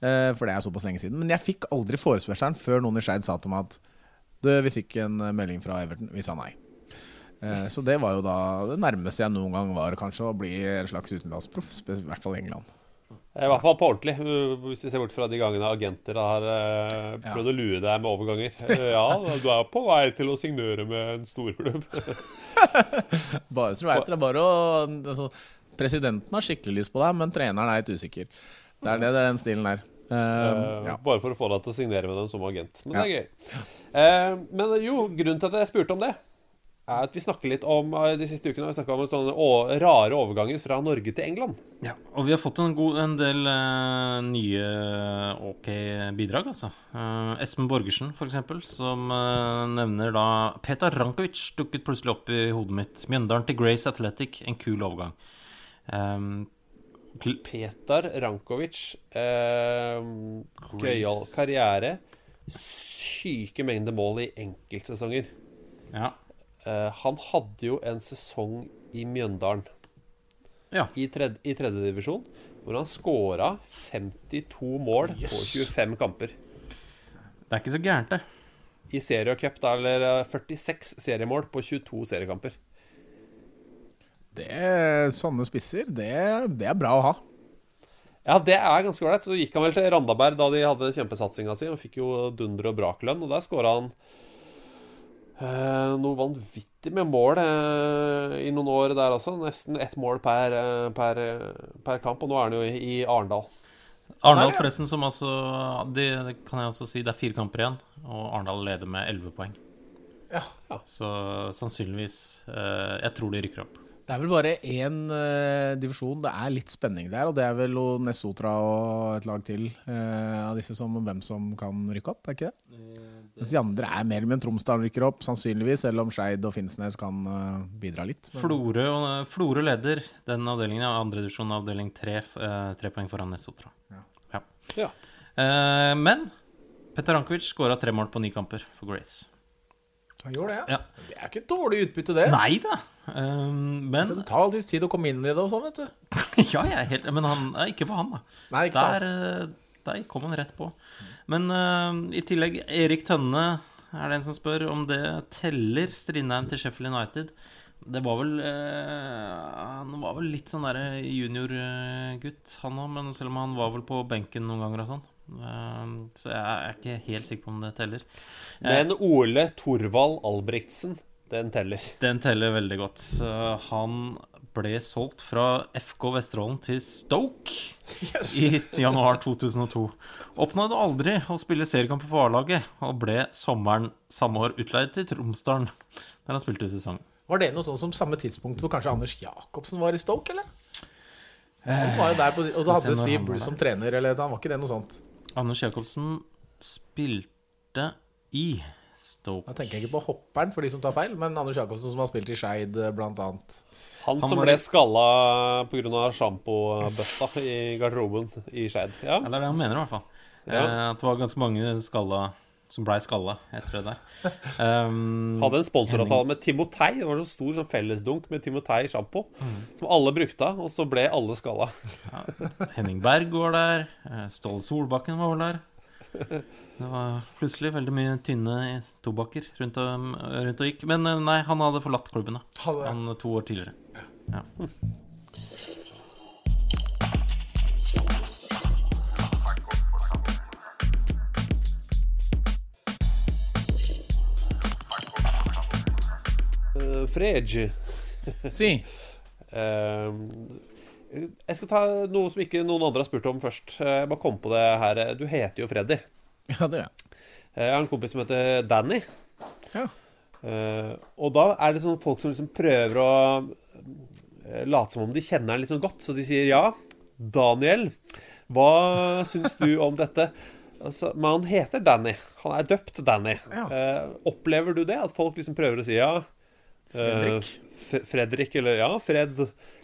Eh, for det er såpass lenge siden. Men jeg fikk aldri forespørselen før noen i Skeid sa til meg at du, vi fikk en eh, melding fra Everton. Vi sa nei. Eh, Så det var jo da det nærmeste jeg noen gang var kanskje å bli en slags utenlandsproff. I hvert fall i England. I hvert fall på ordentlig, hvis vi ser bort fra de gangene agenter har prøvd prøvd å lure deg med overganger. Ja, du er på vei til å signere med en storklubb. Bare så du vet, det er bare å altså, Presidenten har skikkelig lyst på deg, men treneren er litt usikker. Det er det, det er den stilen der. Uh, ja. Bare for å få deg til å signere med dem som agent. Men Ja. det er gøy. Uh, men jo, grunnen til at jeg spurte om det, er at vi snakker litt om de siste ukene har vi snakket om sånne rare overganger fra Norge til England. Ja, og vi har fått en, god, en del uh, nye ok bidrag, altså. Espen Borgersen, eksempel, som nevner da Petar Rankovic dukket plutselig opp i hodet mitt. Mjøndalen til Grace Athletic, en kul overgang. Um, Petar Rankovic, Eh, gøyal karriere. Syke mengder mål i enkeltsesonger. Ja. Eh, han hadde jo en sesong i Mjøndalen Ja. i, tredje, i tredjedivisjon hvor han scora 52 mål på 25 kamper. Det er ikke så gærent, det. I serie og cup, da, eller uh, 46 seriemål på 22 seriekamper. Det, sånne spisser, det, det er bra å ha. Ja, det er ganske ålreit. Så gikk han vel til Randaberg da de hadde kjempesatsinga si, og fikk jo dunder og braklønn. Og der skåra han eh, noe vanvittig med mål eh, i noen år der også. Nesten ett mål per, eh, per, per kamp. Og nå er han jo i, i Arendal. Arendal, forresten, som altså det, det kan jeg også si, det er fire kamper igjen, og Arendal leder med elleve poeng. Ja. Så sannsynligvis eh, Jeg tror de rykker opp. Det er vel bare én uh, divisjon det er litt spenning der, og det er vel Nessotra og et lag til uh, av disse som hvem som kan rykke opp, er ikke det? Mens de andre er mer eller mindre Tromsdalen rykker opp, sannsynligvis, selv om Skeid og Finnsnes kan uh, bidra litt. Men- Florø, Florø leder den avdelingen, ja, andre divisjon avdeling tre, eh, tre poeng foran Nessotra. Ja. Ja. Ja. Eh, men Petter Ankovic skåra tre mål på ni kamper for Grace. Han gjorde det, Ja. Det er ikke dårlig utbytte, det. Nei da! Um, men Så det tar alltid tid å komme inn i det og sånn, vet du. Ja, jeg er helt Men han, ikke for han, da. Nei, ikke der, eh, der kom han rett på. Men uh, i tillegg, Erik Tønne er det en som spør om det teller Strindheim til Sheffield United. Det var vel eh, Han var vel litt sånn derre juniorgutt, han òg, men selv om han var vel på benken noen ganger og sånn. Eh, så jeg er ikke helt sikker på om det teller. Eh, Men Ole Thorvald Albrigtsen, den teller. Den teller veldig godt. Han ble solgt fra FK Vesterålen til Stoke i januar 2002. Oppnådde aldri å spille seriekamp for A-laget, og ble sommeren samme år utleid til Tromsdalen, der han spilte i sesong. Var det noe sånn som samme tidspunkt hvor kanskje Anders Jacobsen var i Stoke, eller? Han var jo der på, og da hadde Steve Bruce som trener, eller han var ikke det noe sånt? Anders Jacobsen spilte i Stoke. Da tenker jeg ikke på hopperen, for de som tar feil, men Anders Jacobsen som har spilt i Skeid, eh, blant annet. Han, Han som var- ble skalla pga. sjampobøtta i garderoben i Skeid. Ja. Ja, det er det han mener, i hvert fall. Ja. Eh, at det var ganske mange skalla som blei skalla etter det der. Um, Hadde en sponsoravtale med Timotei. Det var en så stor sånn fellesdunk med Timotei sjampo. Som alle brukte, og så ble alle skalla. Henning Berg var der. eh, Ståle Solbakken var vel der. Det var plutselig veldig mye tynne tobakker rundt og, rundt og gikk. Men eh, nei, han hadde forlatt klubben da. Han to år tidligere. Ja. Uh. Si. Eh, jeg skal ta noe som ikke noen andre har spurt om først. Jeg bare kom på det her. Du heter jo Freddy. Ja, det er jeg. Eh, Jeg har en kompis som heter Danny. Ja. Eh, og da er det sånn folk som liksom prøver å eh, late som om de kjenner han litt sånn godt. Så de sier ja, Daniel, hva syns du om dette? Altså, men han heter Danny. Han er døpt Danny. Ja. Eh, opplever du det? At folk liksom prøver å si ja? Eh, Fredrik. F- Fredrik, eller ja, Fred.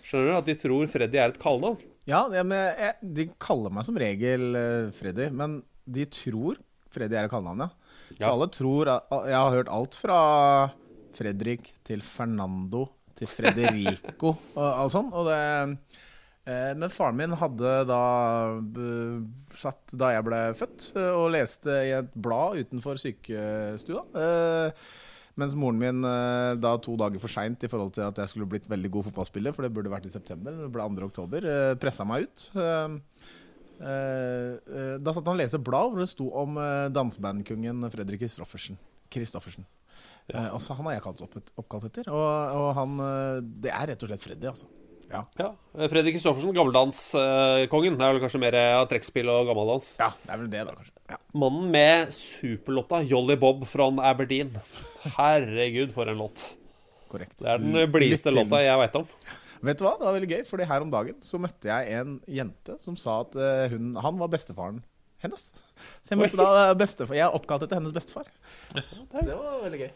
Skjønner du? At de tror Freddy er et kallenavn. Ja, jeg, de kaller meg som regel eh, Freddy, men de tror Freddy er et kallenavn, ja. Så Ja. alle tror at, Jeg har hørt alt fra Fredrik til Fernando til Frederico og alt sånt. Og det, eh, men faren min hadde da satt da jeg ble født, eh, og leste i et blad utenfor sykestua. Mens moren min eh, da to dager for seint i forhold til at jeg skulle blitt veldig god fotballspiller, for det burde vært i september, det ble 2. oktober, eh, pressa meg ut. Eh, da satt han og leste blad hvor det sto om dansebandkongen Fredrik Kristoffersen. Ja. Eh, og så Han har jeg kalt opp, oppkalt etter. Og, og han Det er rett og slett Freddy, altså. Ja. Ja. Fredrik Kristoffersen, gammeldanskongen. Det er vel kanskje mer av trekkspill og gammeldans. ja, det er vel det, da, kanskje. Ja. Mannen med superlåta Jolly Bob fra Aberdeen. Herregud, for en låt. Korrekt. Det er den blideste låta jeg veit om. Vet du hva, det var veldig gøy, fordi her om dagen så møtte jeg en jente som sa at eh, hun, han var bestefaren hennes. Så jeg møtte da bestefar Jeg er oppkalt etter hennes bestefar. Yes. Det var veldig gøy.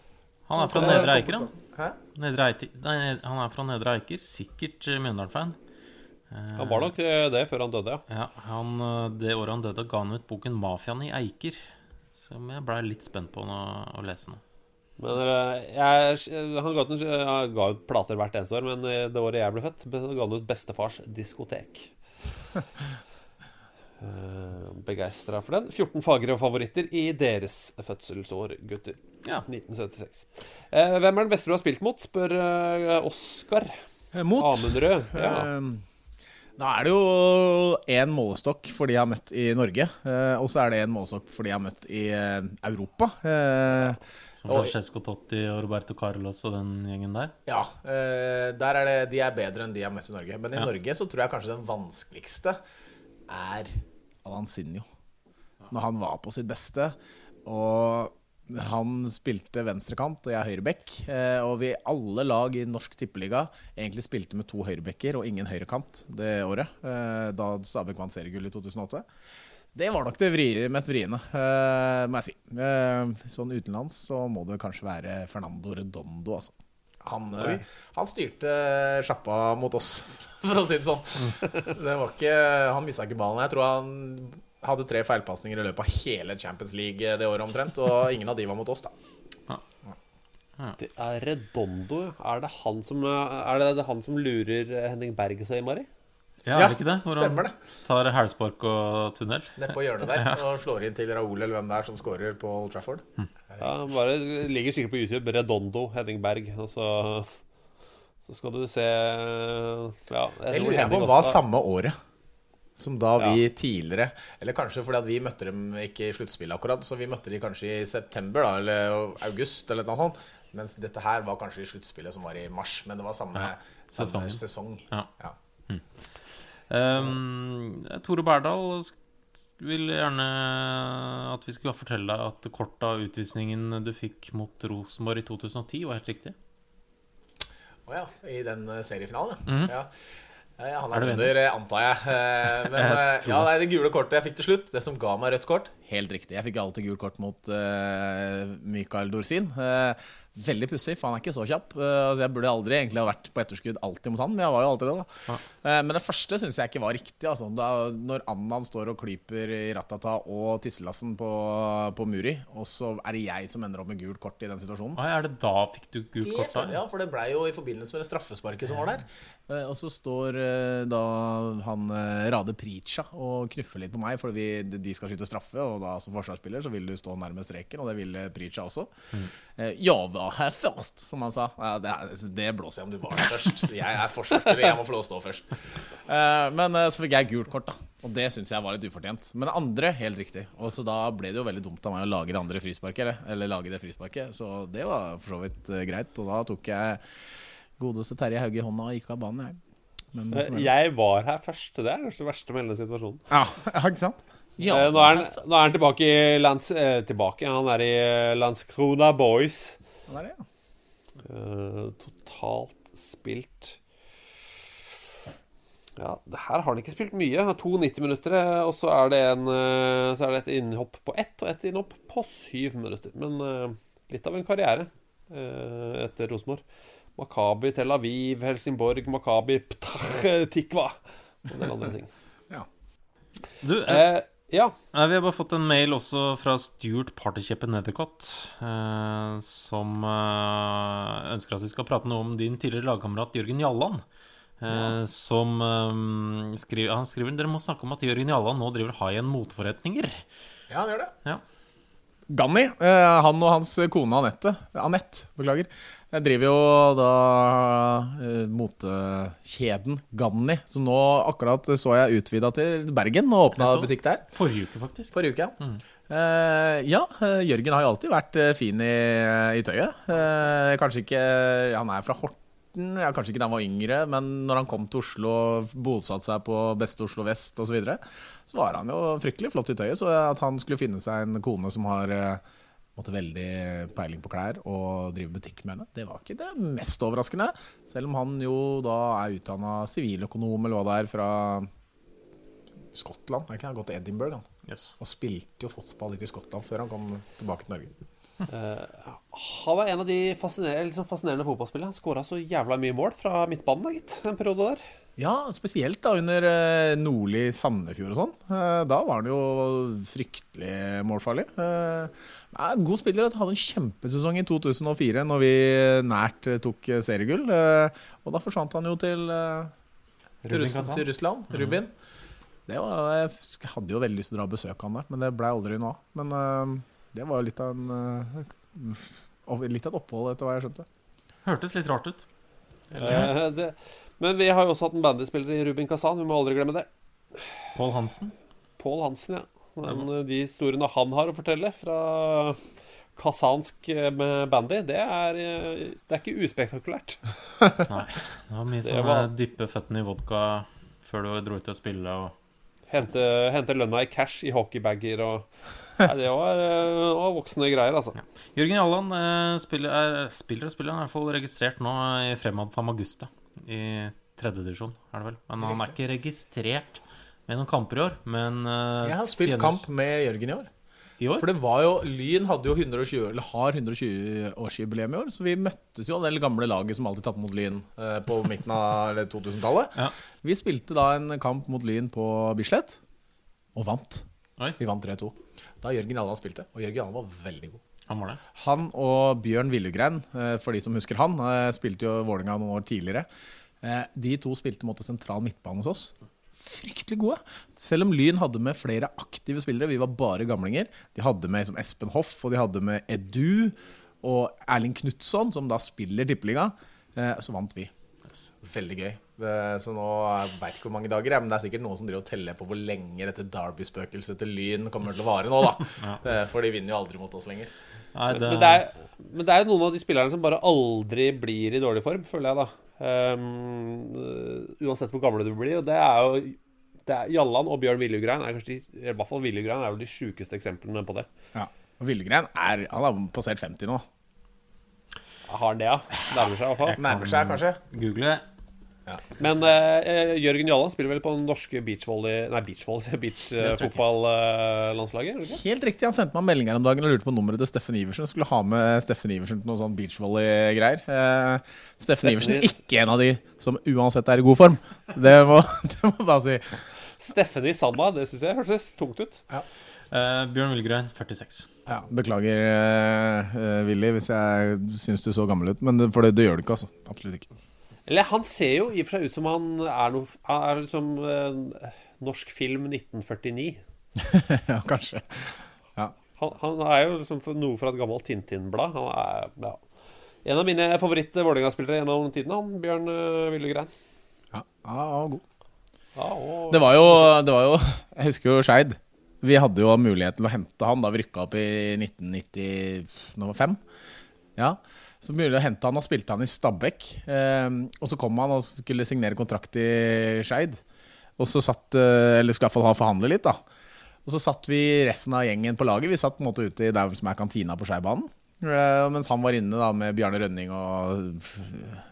Han er fra Nedre Eiker, han. sånn. Hæ? Nedre Eiker, nei, han er fra Nedre Eiker. Sikkert eh, Mjøndalen-fan. Eh, Han var nok eh, det før han døde, ja. Ja, han, eh, Det året han døde, ga han ut boken 'Mafiaen i Eiker'. Som jeg blei litt spent på nå, å lese nå. Men jeg, han ga ut, han ga ut plater hvert eneste år, men det året jeg ble født, ga han ut 'Bestefars diskotek'. Begeistra for den. 14 fagre favoritter i deres fødselsår, gutter. Ja. 1976. Eh, hvem er den beste du har spilt mot, spør eh, Oskar. Mot Amundrød. Ja. Eh, Da er det jo én målestokk for de jeg har møtt i Norge. eh, og så er det én målestokk for de jeg har møtt i eh, Europa. Eh, Som Francesco Totti og Roberto Carlos og den gjengen der. Ja, eh, der er det, de er bedre enn de jeg har møtt i Norge. Men i Ja. Norge så tror jeg kanskje den vanskeligste er Alansinho. Når han var på sitt beste. Og han spilte venstrekant, og jeg høyrebekk. Eh, og vi alle lag i norsk tippeliga egentlig spilte med to høyrebekker og ingen høyrekant det året. Eh, da Stabæk vant seriegull i 2008. Det var nok det vri, mest vriene, eh, må jeg si. Sånn utenlands så må det kanskje være Fernando Redondo, altså. Han, han styrte sjappa mot oss, for å si det sånn. Det var ikke, han mista ikke ballen. Jeg tror han hadde tre feilpasninger i løpet av hele Champions League det året omtrent, og ingen av de var mot oss, da. Det er Redondo. Er det han som, er det, det han som lurer Henning Berg så innmari? Ja, Ja, er det ikke det? Hvor stemmer det. tar hælspark og tunnel? Nedpå hjørnet der, og slår inn til Raoul eller hvem det er som scorer på Old Trafford. Ja, han bare ligger sikkert på YouTube. Redondo, Henning Berg. Og så, så skal du se ja, jeg, tror lurer på Henning det var samme året som da vi tidligere Eller kanskje fordi at vi møtte dem ikke i sluttspillet akkurat, så vi møtte de kanskje i september da, eller august eller noe sånt. Mens dette her var kanskje i sluttspillet som var i mars, men det var samme, Ja, samme sesong. Ja. Ja. Um, Tore Berdal vil gjerne at vi skal fortelle deg at kort av utvisningen du fikk mot Rosenborg i 2010, var helt riktig. Å ja, i den eh, seriefinalen, mm. ja. Eh, Han Er er trønder, eh, antar jeg. Eh, Men ja, det. nei, det gule kortet jeg fikk til slutt, det som ga meg rødt kort Helt riktig. Jeg fikk alltid gult kort mot uh, Mikael Dorsin. Eh, veldig pussig, for han er ikke så kjapp. Eh, altså jeg burde aldri egentlig ha vært på etterskudd alltid mot han, men jeg var jo alltid det. da Ja. Men det første syns jeg ikke var riktig. Altså. Da, når Annan står og klyper i Ratata og tisselassen på, på Muri, og så er det jeg som ender opp med gult kort i den situasjonen. Oi, er det da fikk du gult kort? da? Ja, for det blei jo i forbindelse med det straffesparket som var der. Eh, Og så står eh, da han eh, Rade Pricha og knuffer litt på meg, fordi vi, de skal skyte straffe. Og da som forsvarsspiller så vil du stå nærmest streken, og det ville Pricha også. Eh, Jeg var her først, som han sa. Ja, det, er- det blåser jeg om du var her først. Jeg er forsvarsspiller, jeg må få lov å stå først. Eh, Men eh, så fikk jeg gult kort, da. Og det syns jeg var litt ufortjent. Men det andre, helt riktig. Og så da ble det jo veldig dumt av meg å lage det andre frisparket. Eller, eller lage det frisparket. Så det var for så vidt eh, greit. Og da tok jeg godeste Terje Hauge i hånda og gikk av banen, jeg. Men. Jeg var her først. Det er kanskje det verste med hele situasjonen. Ja, ikke sant? Ja, Eh, nå, er han, nå er han tilbake i lands, eh, tilbake. Han er i eh, Landskrona Boys. Han er det, ja. Eh, totalt spilt Ja, det her har han ikke spilt mye. To 90 minutter, eh, og så er det, en, eh, så er det et innhopp på ett og et innhopp på syv minutter. Men eh, litt av en karriere eh, etter Rosenborg. Makabi Tel Aviv, Helsingborg, Makabi Ptah Tikva og en del andre ting. Ja. Du, Eh, ja. Vi har bare fått en mail også fra Stuart Partykjeppe Nethercott, eh, som eh, ønsker at vi skal prate noe om din tidligere lagkamerat Jørgen Jalland. Ja. Som eh, skriver, Han skriver dere må snakke om at Jørgen Jalland nå driver high end moteforretninger. Ja, han gjør det. Ja. Ganni, eh, han og hans kone Anette, Anette, beklager, eh, driver jo da eh, motekjeden Ganni, som nå akkurat så jeg utvida til Bergen og åpna butikk der. Forrige uke, faktisk. Forrige uke, ja. Eh, ja, eh, Jørgen har jo alltid vært fin i, i tøyet. Uh, kanskje ikke Han er fra Horten, ja, kanskje ikke da han var yngre, men når han kom til Oslo og bosatte seg på beste Oslo vest osv., så, videre, så var han jo fryktelig flott i tøyet. Så at han skulle finne seg en kone som har eh, måtte veldig peiling på klær og drive butikk med henne, det var ikke det mest overraskende. Selv om han jo da er utdanna siviløkonom eller hva det er, fra Skottland. Han har gått til Edinburgh han. Yes. og spilte jo fotball litt i Skottland før han kom tilbake til Norge. Uh, han var en av de fascinerende, liksom fascinerende fotballspillerne. Han skåra så jævla mye mål fra midtbanen, gitt. En periode der. Ja, spesielt da under nordlig Nordli Sandefjord og sånn. Eh, da var han jo fryktelig målfarlig. Eh, god spiller. Han hadde en kjempesesong i 2004 når vi nært eh, tok eh, seriegull. Eh, og da forsvant han jo til, eh, til, Rubin Russ til Russland. Mhm. Rubin. Det var, jeg hadde jo veldig lyst til å dra og besøke han der, men det blei aldri noe av. Men eh, det var jo litt av en eh, Litt av et opphold, etter hva jeg skjønte. Hørtes litt rart ut. Ja, det, men vi har jo også hatt en bandyspiller i Rubin Kazan. Vi må aldri glemme det. Pål Hansen. Pål Hansen, ja. Men eh, de historiene han har å fortelle fra kasansk eh, med bandy, det er, eh, det er ikke uspektakulært. Nei. Det var mye sånn var- dyppe føttene i vodka før du dro ut og spille og Hente, hente lønna i cash i hockeybager og Nei, Det var, eh, det var voksne greier, altså. Jørgen Jalland spiller, er, spiller og spiller. Han er i hvert fall registrert nå i Fremad Famagusta i tredjedivisjon, er det vel. Men han er ikke registrert med noen kamper i år. Men uh, Jeg har spilt senest- kamp med Jørgen i år. I år? For det var jo Lyn hadde jo 120, eller har 120-årsjubileum i år, så vi møttes jo det gamle laget som alltid tapte mot Lyn eh, på midten av 2000-tallet. Vi spilte da en kamp mot Lyn på Bislett, og vant. Vi vant 3-2. Da Jørgen Allan spilte, og Jørgen Allan var veldig god. Han var det. Han og Bjørn Viljegrein, eh, for de som husker han, eh, spilte jo Vålinga noen år tidligere. Eh, De to spilte mot sentral midtbane hos oss. Fryktelig gode. Selv om Lyn hadde med flere aktive spillere. Vi var bare gamlinger. De hadde med som Espen Hoff, og de hadde med Edu og Erling Knutson, som da spiller Tippeliga. Så vant vi. Veldig gøy. Så nå veit ikke hvor mange dager, men det er sikkert noen som driver og teller på hvor lenge dette Derby-spøkelset til Lyn kommer til å vare nå, da. For de vinner jo aldri mot oss lenger. Nei, Men, det er, men det er jo noen av de spillerne som bare aldri blir i dårlig form, føler jeg, da. Ehm, uh, uansett hvor gamle du blir. Og det er jo det er, Jalland og Bjørn Viljugrein er kanskje de, i hvert fall Viljugrein er vel de sjukeste eksemplene på det. Ja. Og Viljugrein er, han har passert 50 nå. Har han det, ja? Nærmer seg i hvert fall. Nærmer seg, kanskje. Google. Men uh, Jørgen Jalla spiller vel på den norske beachvolley Nei, beachvolley, beachfotballandslaget? Uh, Helt riktig. Han sendte meg en melding her om dagen og lurte på nummeret til Steffen Iversen. Skulle ha med Steffen Iversen til noe sånn beachvolley-greier. Uh, Steffen Iversen ikke en av de som uansett er i god form. Det må, det må bare si. i Sanda, det syns jeg hørtes tungt ut. Ja. Uh, Bjørn Wilgrein, 46. Ja, beklager, uh, Willy, hvis jeg syns du så gammel ut. Men det, for det, det gjør du ikke, altså. Absolutt ikke. Eller han ser jo i og for seg ut som han er noe Er liksom eh, norsk film 1949. ja, kanskje. Ja. Han, han, er jo liksom noe fra et gammelt Tintin-blad. Han er ja. en av mine favoritt-Vålerenga-spillere gjennom tiden, han Bjørn uh, Willegrein. Ja, ja, god. Ja, og... Det var jo, det var jo Jeg husker jo Skeid. Vi hadde jo mulighet til å hente han da vi rykka opp i 1995. Ja, så mulig å hente han, og spilte han i Stabæk. Eh, og så kom han og skulle signere kontrakt i Skeid. Og så satt Eller skulle i hvert fall ha forhandle litt, da. Og så satt vi resten av gjengen på laget. Vi satt på en måte ute i der som er kantina på Skeibanen. Eh, mens han var inne da med Bjarne Rønning og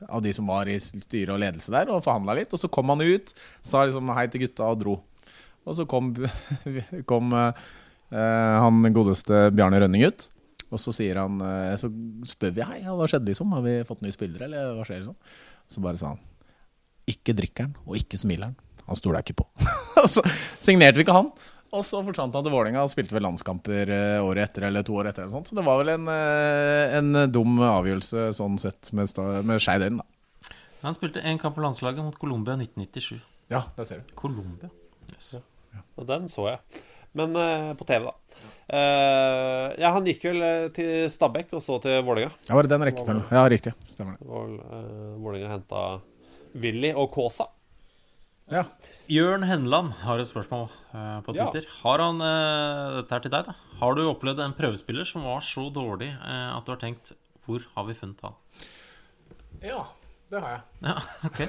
av de som var i styre og ledelse der, og forhandla litt. Og så kom han ut, sa liksom hei til gutta og dro. Og så kom, kom uh, han godeste Bjarne Rønning ut. Og så sier han uh, Så spør vi hei, hva skjedde liksom? Har vi fått nye spillere, eller hva skjer liksom? Så bare sa han ikke drikker han, og ikke smiler han. Han stoler jeg ikke på. Så signerte vi ikke han. Og så forsvant han til Vålerenga og spilte vel landskamper året etter eller to år etter. eller sånt. Så det var vel en, en dum avgjørelse sånn sett med, med Skeid øyne, da. Han spilte én kamp på landslaget mot Colombia 1997. Ja, der ser du. Colombia. Yes. Ja. Og den så jeg. Men uh, på TV, da. Uh, ja, han gikk vel til Stabæk og så til Vålerenga. Ja, var det den rekkefølgen? Ja, riktig. Stemmer det. Uh, Vålerenga henta Willy og Kaasa. Ja. Jørn Henland har et spørsmål uh, på Twitter. Ja. Har han uh, Dette er til deg, da. Har du opplevd en prøvespiller som var så dårlig uh, at du har tenkt Hvor har vi funnet han? Ja, det har jeg. Ja, ok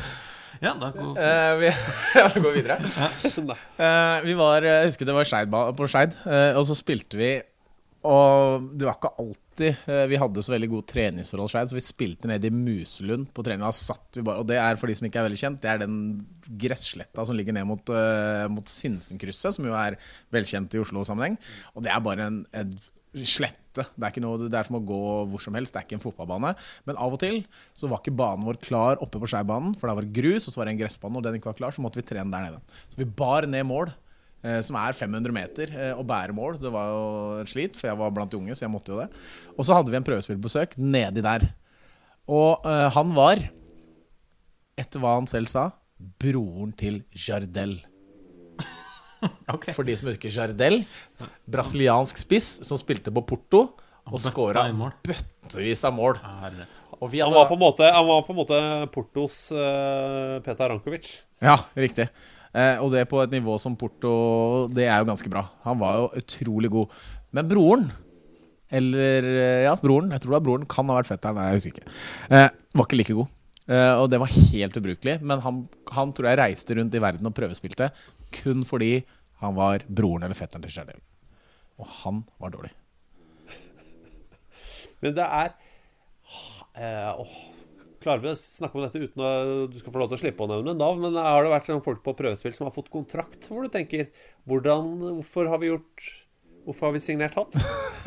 Ja, da går vi, ja, da går videre. uh, vi var Jeg husker det var Scheid på Skeid, og så spilte vi og det var ikke alltid vi hadde så veldig god treningsforhold Scheid, så vi spilte ned i Muselund på trening. Vi bare, og det er for de som ikke er veldig kjent, det er den gressletta som ligger ned mot, uh, mot Sinsenkrysset, som jo er velkjent i Oslo-sammenheng. Og det er bare en, en slette. Det er, ikke noe, det er som å gå hvor som helst. Det er ikke en fotballbane. Men av og til så var ikke banen vår klar oppe på Skeibanen, for der var grus, og så var det en gressbane, og den ikke var klar, så måtte vi trene der nede. Så vi bar ned mål som er 500 meter, og bære mål. Det var jo et slit, for jeg var blant de unge, så jeg måtte jo det. Og så hadde vi en prøvespillbesøk nedi der. Og uh, han var, etter hva han selv sa, broren til Jardel. Okay. For de som husker Jardel, brasiliansk spiss som spilte på Porto og skåra bøttevis av mål. Hadde... han, var på en måte, han var på en måte Portos uh, Petar Rankovic. Ja, riktig. Eh, og det på et nivå som Porto Det er jo ganske bra. Han var jo utrolig god. Men broren Eller Ja, broren. Jeg tror det var broren. Kan ha vært fetteren. Nei, jeg husker ikke. Eh, var ikke like god. Eh, og det var helt ubrukelig. Men han, han, tror jeg reiste rundt i verden og prøvespilte kun fordi han var broren eller fetteren til Chardel. Og han var dårlig. Men det er åh, Klarer vi å snakke om dette uten å du skal få lov til å slippe å nevne navn? Men har det vært sånn folk på prøvespill som har fått kontrakt, hvor du tenker hvordan, Hvorfor har vi gjort Hvorfor har vi signert han?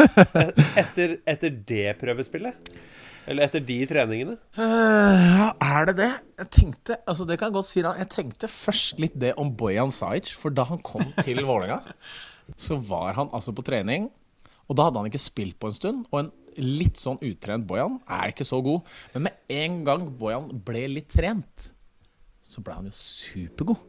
Etter, etter det prøvespillet? Eller etter de treningene? Uh, er det det? Jeg tenkte altså det kan jeg godt si da Jeg tenkte først litt det om Bojan Sajic. For da han kom til Vålerenga, så var han altså på trening. Og da hadde han ikke spilt på en stund. Og en litt sånn utrent Bojan er ikke så god. Men med en gang Bojan ble litt trent, så ble han jo supergod.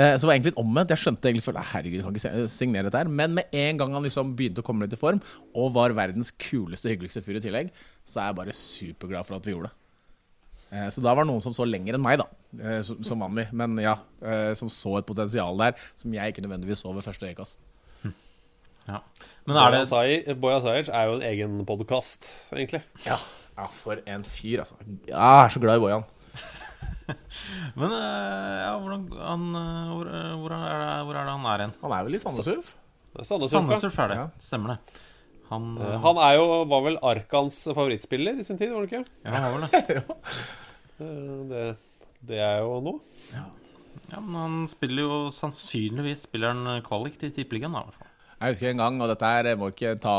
Eh, så det var egentlig litt omvendt. Jeg skjønte egentlig for herregud, kan ikke signere dette her. Men med en gang han liksom begynte å komme litt i form, og var verdens kuleste hyggeligste fyr i tillegg, så er jeg bare superglad for at vi gjorde det. Eh, så da var det noen som så lenger enn meg, da, eh, som, som vanlig. Men ja, som så et potensial der som jeg ikke nødvendigvis så ved første øyekast. Ja. Men er det Boya Sajic er jo en egen podkast, egentlig. Ja. ja, for en fyr, altså. Jeg er så glad i Bojan. Men ja, hvordan, han, hvor, hvor, er det, hvor, er det, han er hen? Han er vel i Sandnes Ulf? Er det. Ja. Stemmer det. Han, uh, han er jo, var vel Arkans favorittspiller i sin tid, var det ikke? Ja, han var vel det. det Det er jo noe. Ja. ja, men han spiller jo sannsynligvis spiller han kvalik til Tippeligaen, i hvert fall. Jeg husker en gang, og dette her må ikke ta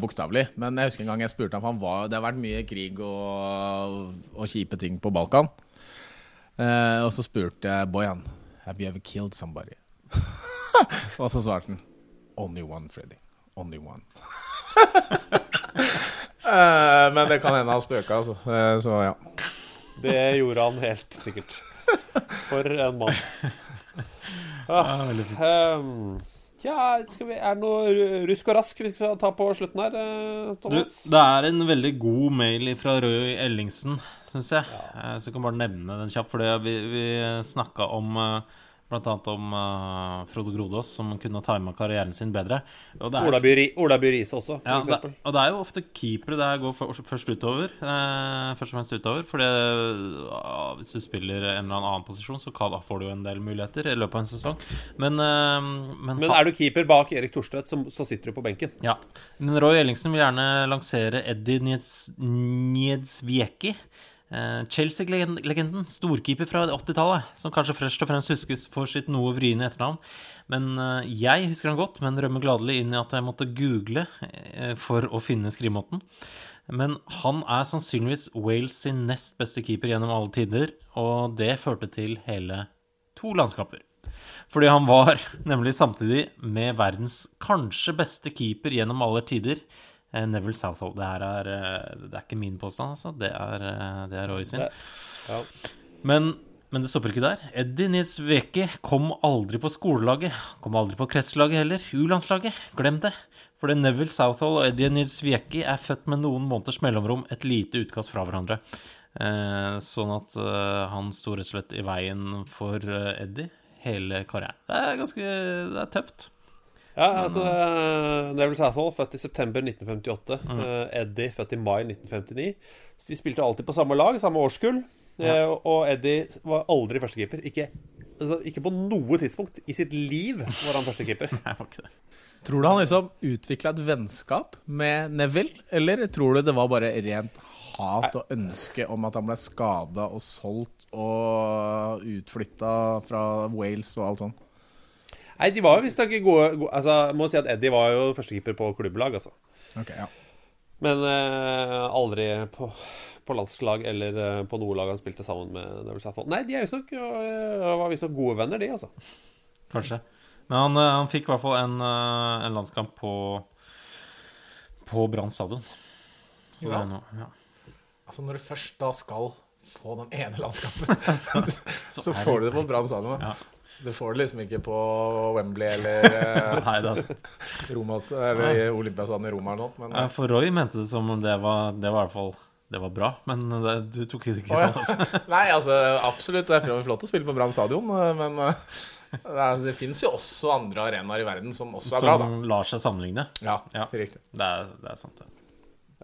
bokstavelig, men jeg husker en gang jeg spurte ham, for han var, det har vært mye krig og, og kjipe ting på Balkan. Eh, og så spurte jeg Bojan Have you ever killed somebody? og så svarte han Only one, Freddy. Only one. uh, men det kan hende han spøka, altså. Uh, så ja. Det gjorde han helt sikkert. For en mann. Ah, um, ja, vi, Er det noe rusk og rask vi skal ta på slutten her, eh, Thomas? Du, det er en veldig god mail fra Røy Ellingsen, syns jeg. Ja. Eh, så jeg kan bare nevne den kjapt. For vi, vi snakka om uh, Bl.a. om uh, Frode Grodås, som kunne tima karrieren sin bedre. Ola Byri, Ola Byrise også, for ja, eksempel. Det, og det er jo ofte keepere det går for, først utover. Eh, først og fremst utover. For uh, hvis du spiller en eller annen posisjon, så kan, får du jo en del muligheter i løpet av en sesong. Men, uh, men, men er du keeper bak Erik Thorstvedt, så, så, sitter du på benken. Ja. Men Roy Ellingsen vil gjerne lansere Eddie Nietzvieki. Eh, Chelsea-legenden, storkeeper fra 80-tallet, som kanskje først og fremst huskes for sitt noe vriene etternavn. Men eh, jeg husker han godt, men rømmer gladelig inn i at jeg måtte google eh, for å finne skrivemåten. Men han er sannsynligvis Wales sin nest beste keeper gjennom alle tider, og det førte til hele to landskaper. Fordi han var nemlig samtidig med verdens kanskje beste keeper gjennom alle tider. Eh, Neville Southall. Det her er, eh, det er ikke min påstand, altså. Det er, eh, det er Roy sin. Ja. Men, men, det stopper ikke der. Eddie Nisveki kom aldri på skolelaget. Kom aldri på kretslaget heller. U-landslaget. Glem det. Fordi Neville Southall og Eddie Nisveki er født med noen måneders mellomrom, et lite utkast fra hverandre. Eh, sånn at eh, han sto rett og slett i veien for Eddie hele karrieren. Det er ganske det er tøft. Ja, altså Neville Sathol, født i september 1958. Mm. Uh, Eddie, født i mai 1959. Så de spilte alltid på samme lag, samme årskull. Ja. Uh, og Eddie var aldri førstekeeper. Ikke, altså, ikke på noe tidspunkt i sitt liv var han førstekeeper. tror du han liksom utvikla et vennskap med Neville, eller tror du det var bare rent hat og ønske om at han ble skada og solgt og utflytta fra Wales og alt sånt? Nei, de var jo visstnok gode, gode Altså, jeg må si at Eddie var jo førstekeeper på klubblag, altså. Okay, ja. Men eh, aldri på, på, landslag eller eh, på noe lag han spilte sammen med Neville Southall. Nei, de er visstnok uh, var visstnok gode venner, de, altså. Kanskje. Men han, uh, han fikk i hvert fall en, en landskamp på På Brann stadion. Ja. ja. Altså, når du først da skal få den ene landskampen, så, så, så får du det på Brann stadion. Ja. Du får det liksom ikke på Wembley eller Nei, det Romas, eller Olympiasand i Roma eller noe. Men, ja, for Roy mente det som om det var, det var i hvert fall det var bra, men det, du tok det ikke sånn. Altså. Nei, altså absolutt. Det er flott å spille på Brann stadion, men det, det fins jo også andre arenaer i verden som også er som bra. Som lar seg sammenligne. Ja, ja. riktig. Det er, det er sant, det.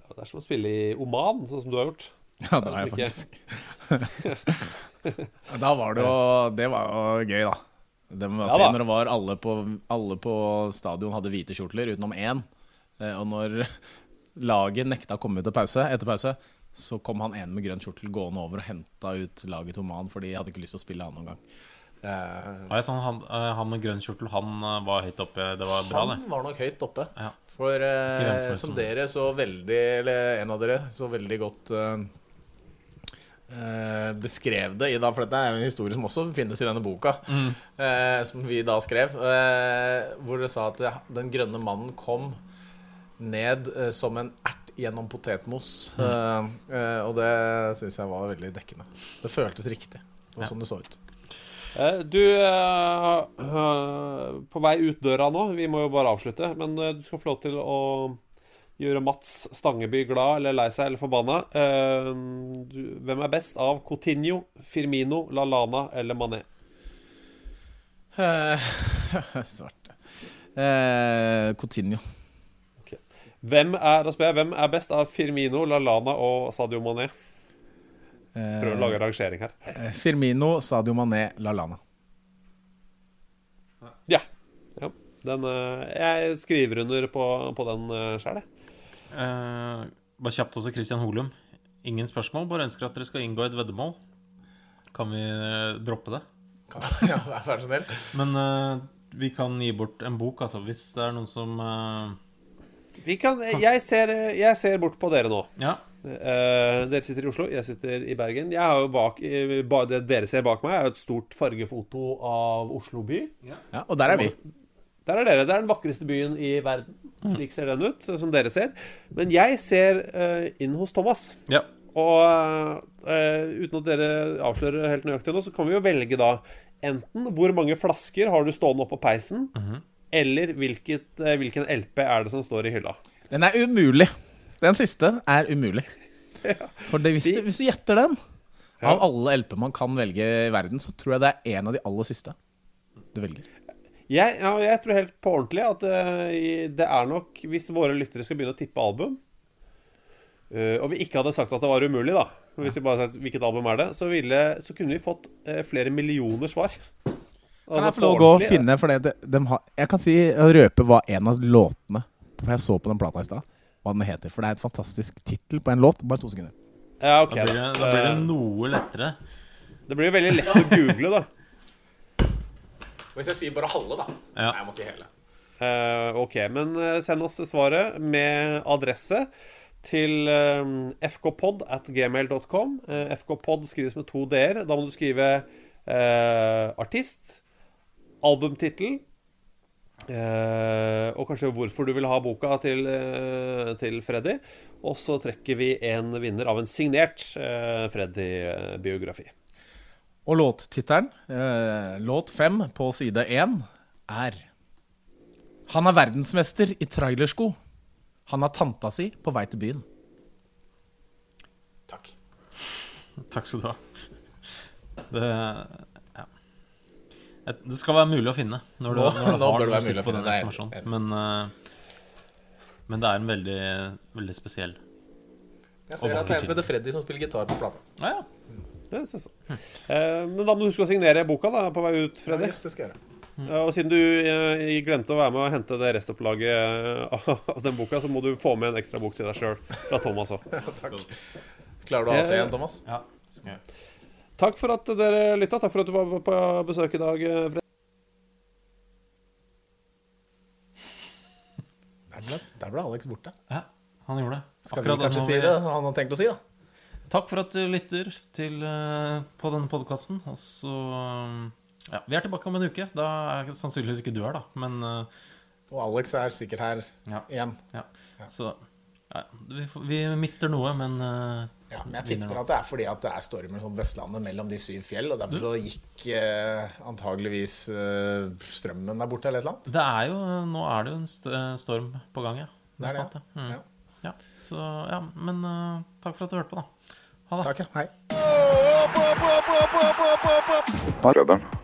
Ja, det er som å spille i Oman, sånn som du har gjort. Ja, det er jeg faktisk. da var det jo Det var jo gøy, da. Det må ja, si, når det var alle på, alle på stadion hadde hvite kjortler, utenom én. Eh, og når laget nekta å komme ut pause, etter pause, så kom han ene med grønn kjortel gående over og henta ut laget Oman, for de hadde ikke lyst til å spille han noen gang. Uh, ja, sånn, han, uh, han, med grønn kjortel, han uh, var høyt oppe? Det var bra, det? Han var nok høyt oppe. Ja. For som dere så veldig, eller en av dere, så veldig godt Eh, beskrev det i da, for dette er jo en historie som også finnes i denne boka, mm. uh, som vi da skrev, uh, hvor det sa at den grønne mannen kom ned som en ert gjennom potetmos. Mm. Og det syns jeg var veldig dekkende. Det føltes riktig. Det var ja. sånn det så ut. Du, på vei ut døra nå, vi må jo bare avslutte, men du skal få lov til å gjøre Mats Stangeby glad eller lei seg eller forbanna. Uh, hvem er best av Coutinho, Firmino, LaLana eller Mané? Uh, svarte. eh, Coutinho. Okay. Hvem er, jeg, hvem er best av Firmino, LaLana og Sadio Mané? Prøv å lage rangering her. Firmino, Sadio Mané, LaLana. Ja. ja. Den, jeg skriver under på, på den sjøl, jeg. Uh, bare kjapt også, Christian Holum. Ingen spørsmål, bare ønsker at dere skal inngå et veddemål. Kan vi eh, droppe det? ja, vær så snill. Men eh, vi kan gi bort en bok, altså, hvis det er noen som eh, Vi kan, jeg, ser, jeg ser bort på dere nå. Ja. Eh, dere sitter i Oslo, jeg sitter i Bergen. Jeg har jo bak, ba- Det dere ser bak meg, er jo et stort fargefoto av Oslo by. Ja, og der er vi. Der er dere. Det er den vakreste byen i verden. Slik ser den ut, som dere ser. Men jeg ser uh, inn hos Thomas. Ja. Og uh, uten at dere avslører helt nøyaktig nå, så kan vi jo velge da enten hvor mange flasker har du stående oppå peisen, eller hvilket, uh, hvilken LP er det som står i hylla. Den er umulig. Den siste er umulig. For det, hvis, du, hvis du gjetter den, av alle LP man kan velge i verden, så tror jeg det er en av de aller siste du velger. Jeg, ja, jeg tror helt på ordentlig at eh, det er nok Hvis våre lyttere skal begynne å tippe album, eh, og vi ikke hadde sagt at det var umulig, da Hvis vi bare hadde sagt hvilket album er det, så, ville, så kunne vi fått eh, flere millioner svar. Kan Altså, jeg få lov å gå og finne For det, de, dem har, Jeg kan si røpe hva en av låtene For jeg så på den plata i stad, hva den heter. For det er et fantastisk tittel på en låt. Bare to sekunder. Ja, okay, Da blir det, da. blir det noe lettere. Det blir veldig lett å google, da. Hvis jeg sier bare halve, da. Ja. Nei, jeg må si hele. Uh, ok, men eh, send oss svaret med adresse til eh, fkpod at gmail.com. Uh, fkpod skrives med to d-er. Da må du skrive eh, artist, albumtittel eh, og kanskje hvorfor du vil ha boka til, eh, til Freddy. Og så trekker vi en vinner av en signert Freddy-biografi. Og låttittelen, eh, låt fem på side én, er Han er verdensmester i trailersko. Han har tanta si på vei til byen. Takk. Takk skal du ha. Det, ja. Det skal være mulig å finne når du, Nå- når du har å på den informasjonen. Men, uh, men det er en veldig, veldig spesiell Jeg ser at det er en som heter Freddy som spiller gitar på plata. Ja, ja. Det synes jeg. Eh, men da må du huske å signere boka da, på vei ut, Freddy. Ja, yes, det skal jeg gjøre. Ja, og siden du eh, glemte å være med og hente det restopplaget eh, av den boka, så må du få med en ekstra bok til deg sjøl fra Thomas òg. Takk. Klarer du å ha seg igjen, Thomas? Ja. Takk for at dere lytta. Takk for at du var på besøk i dag, eh, Der ble, der ble Alex borte. Ja, han gjorde det. Skal Akkurat vi kanskje si det han har tenkt å si, da? Takk for at du lytter til, eh, på denne podkasten. Og så Ja, vi er tilbake om en uke. Da er sannsynligvis ikke du her, da. Men eh, Og Alex er sikkert her ja. igjen. Ja. Så ja, vi, vi mister noe, men eh, Ja, men jeg tipper at det er fordi at det er stormer på Vestlandet mellom de syv fjell, og derfor så gikk eh, antageligvis eh, strømmen der borte, eller et eller annet. Det er jo, nå er det jo en st storm på gang, ja. Det er det, sant, det. Mm. ja. Ja, så ja, men uh, takk for at du hørte på, da. Ha det. Takk, ja. Hei. Klubben.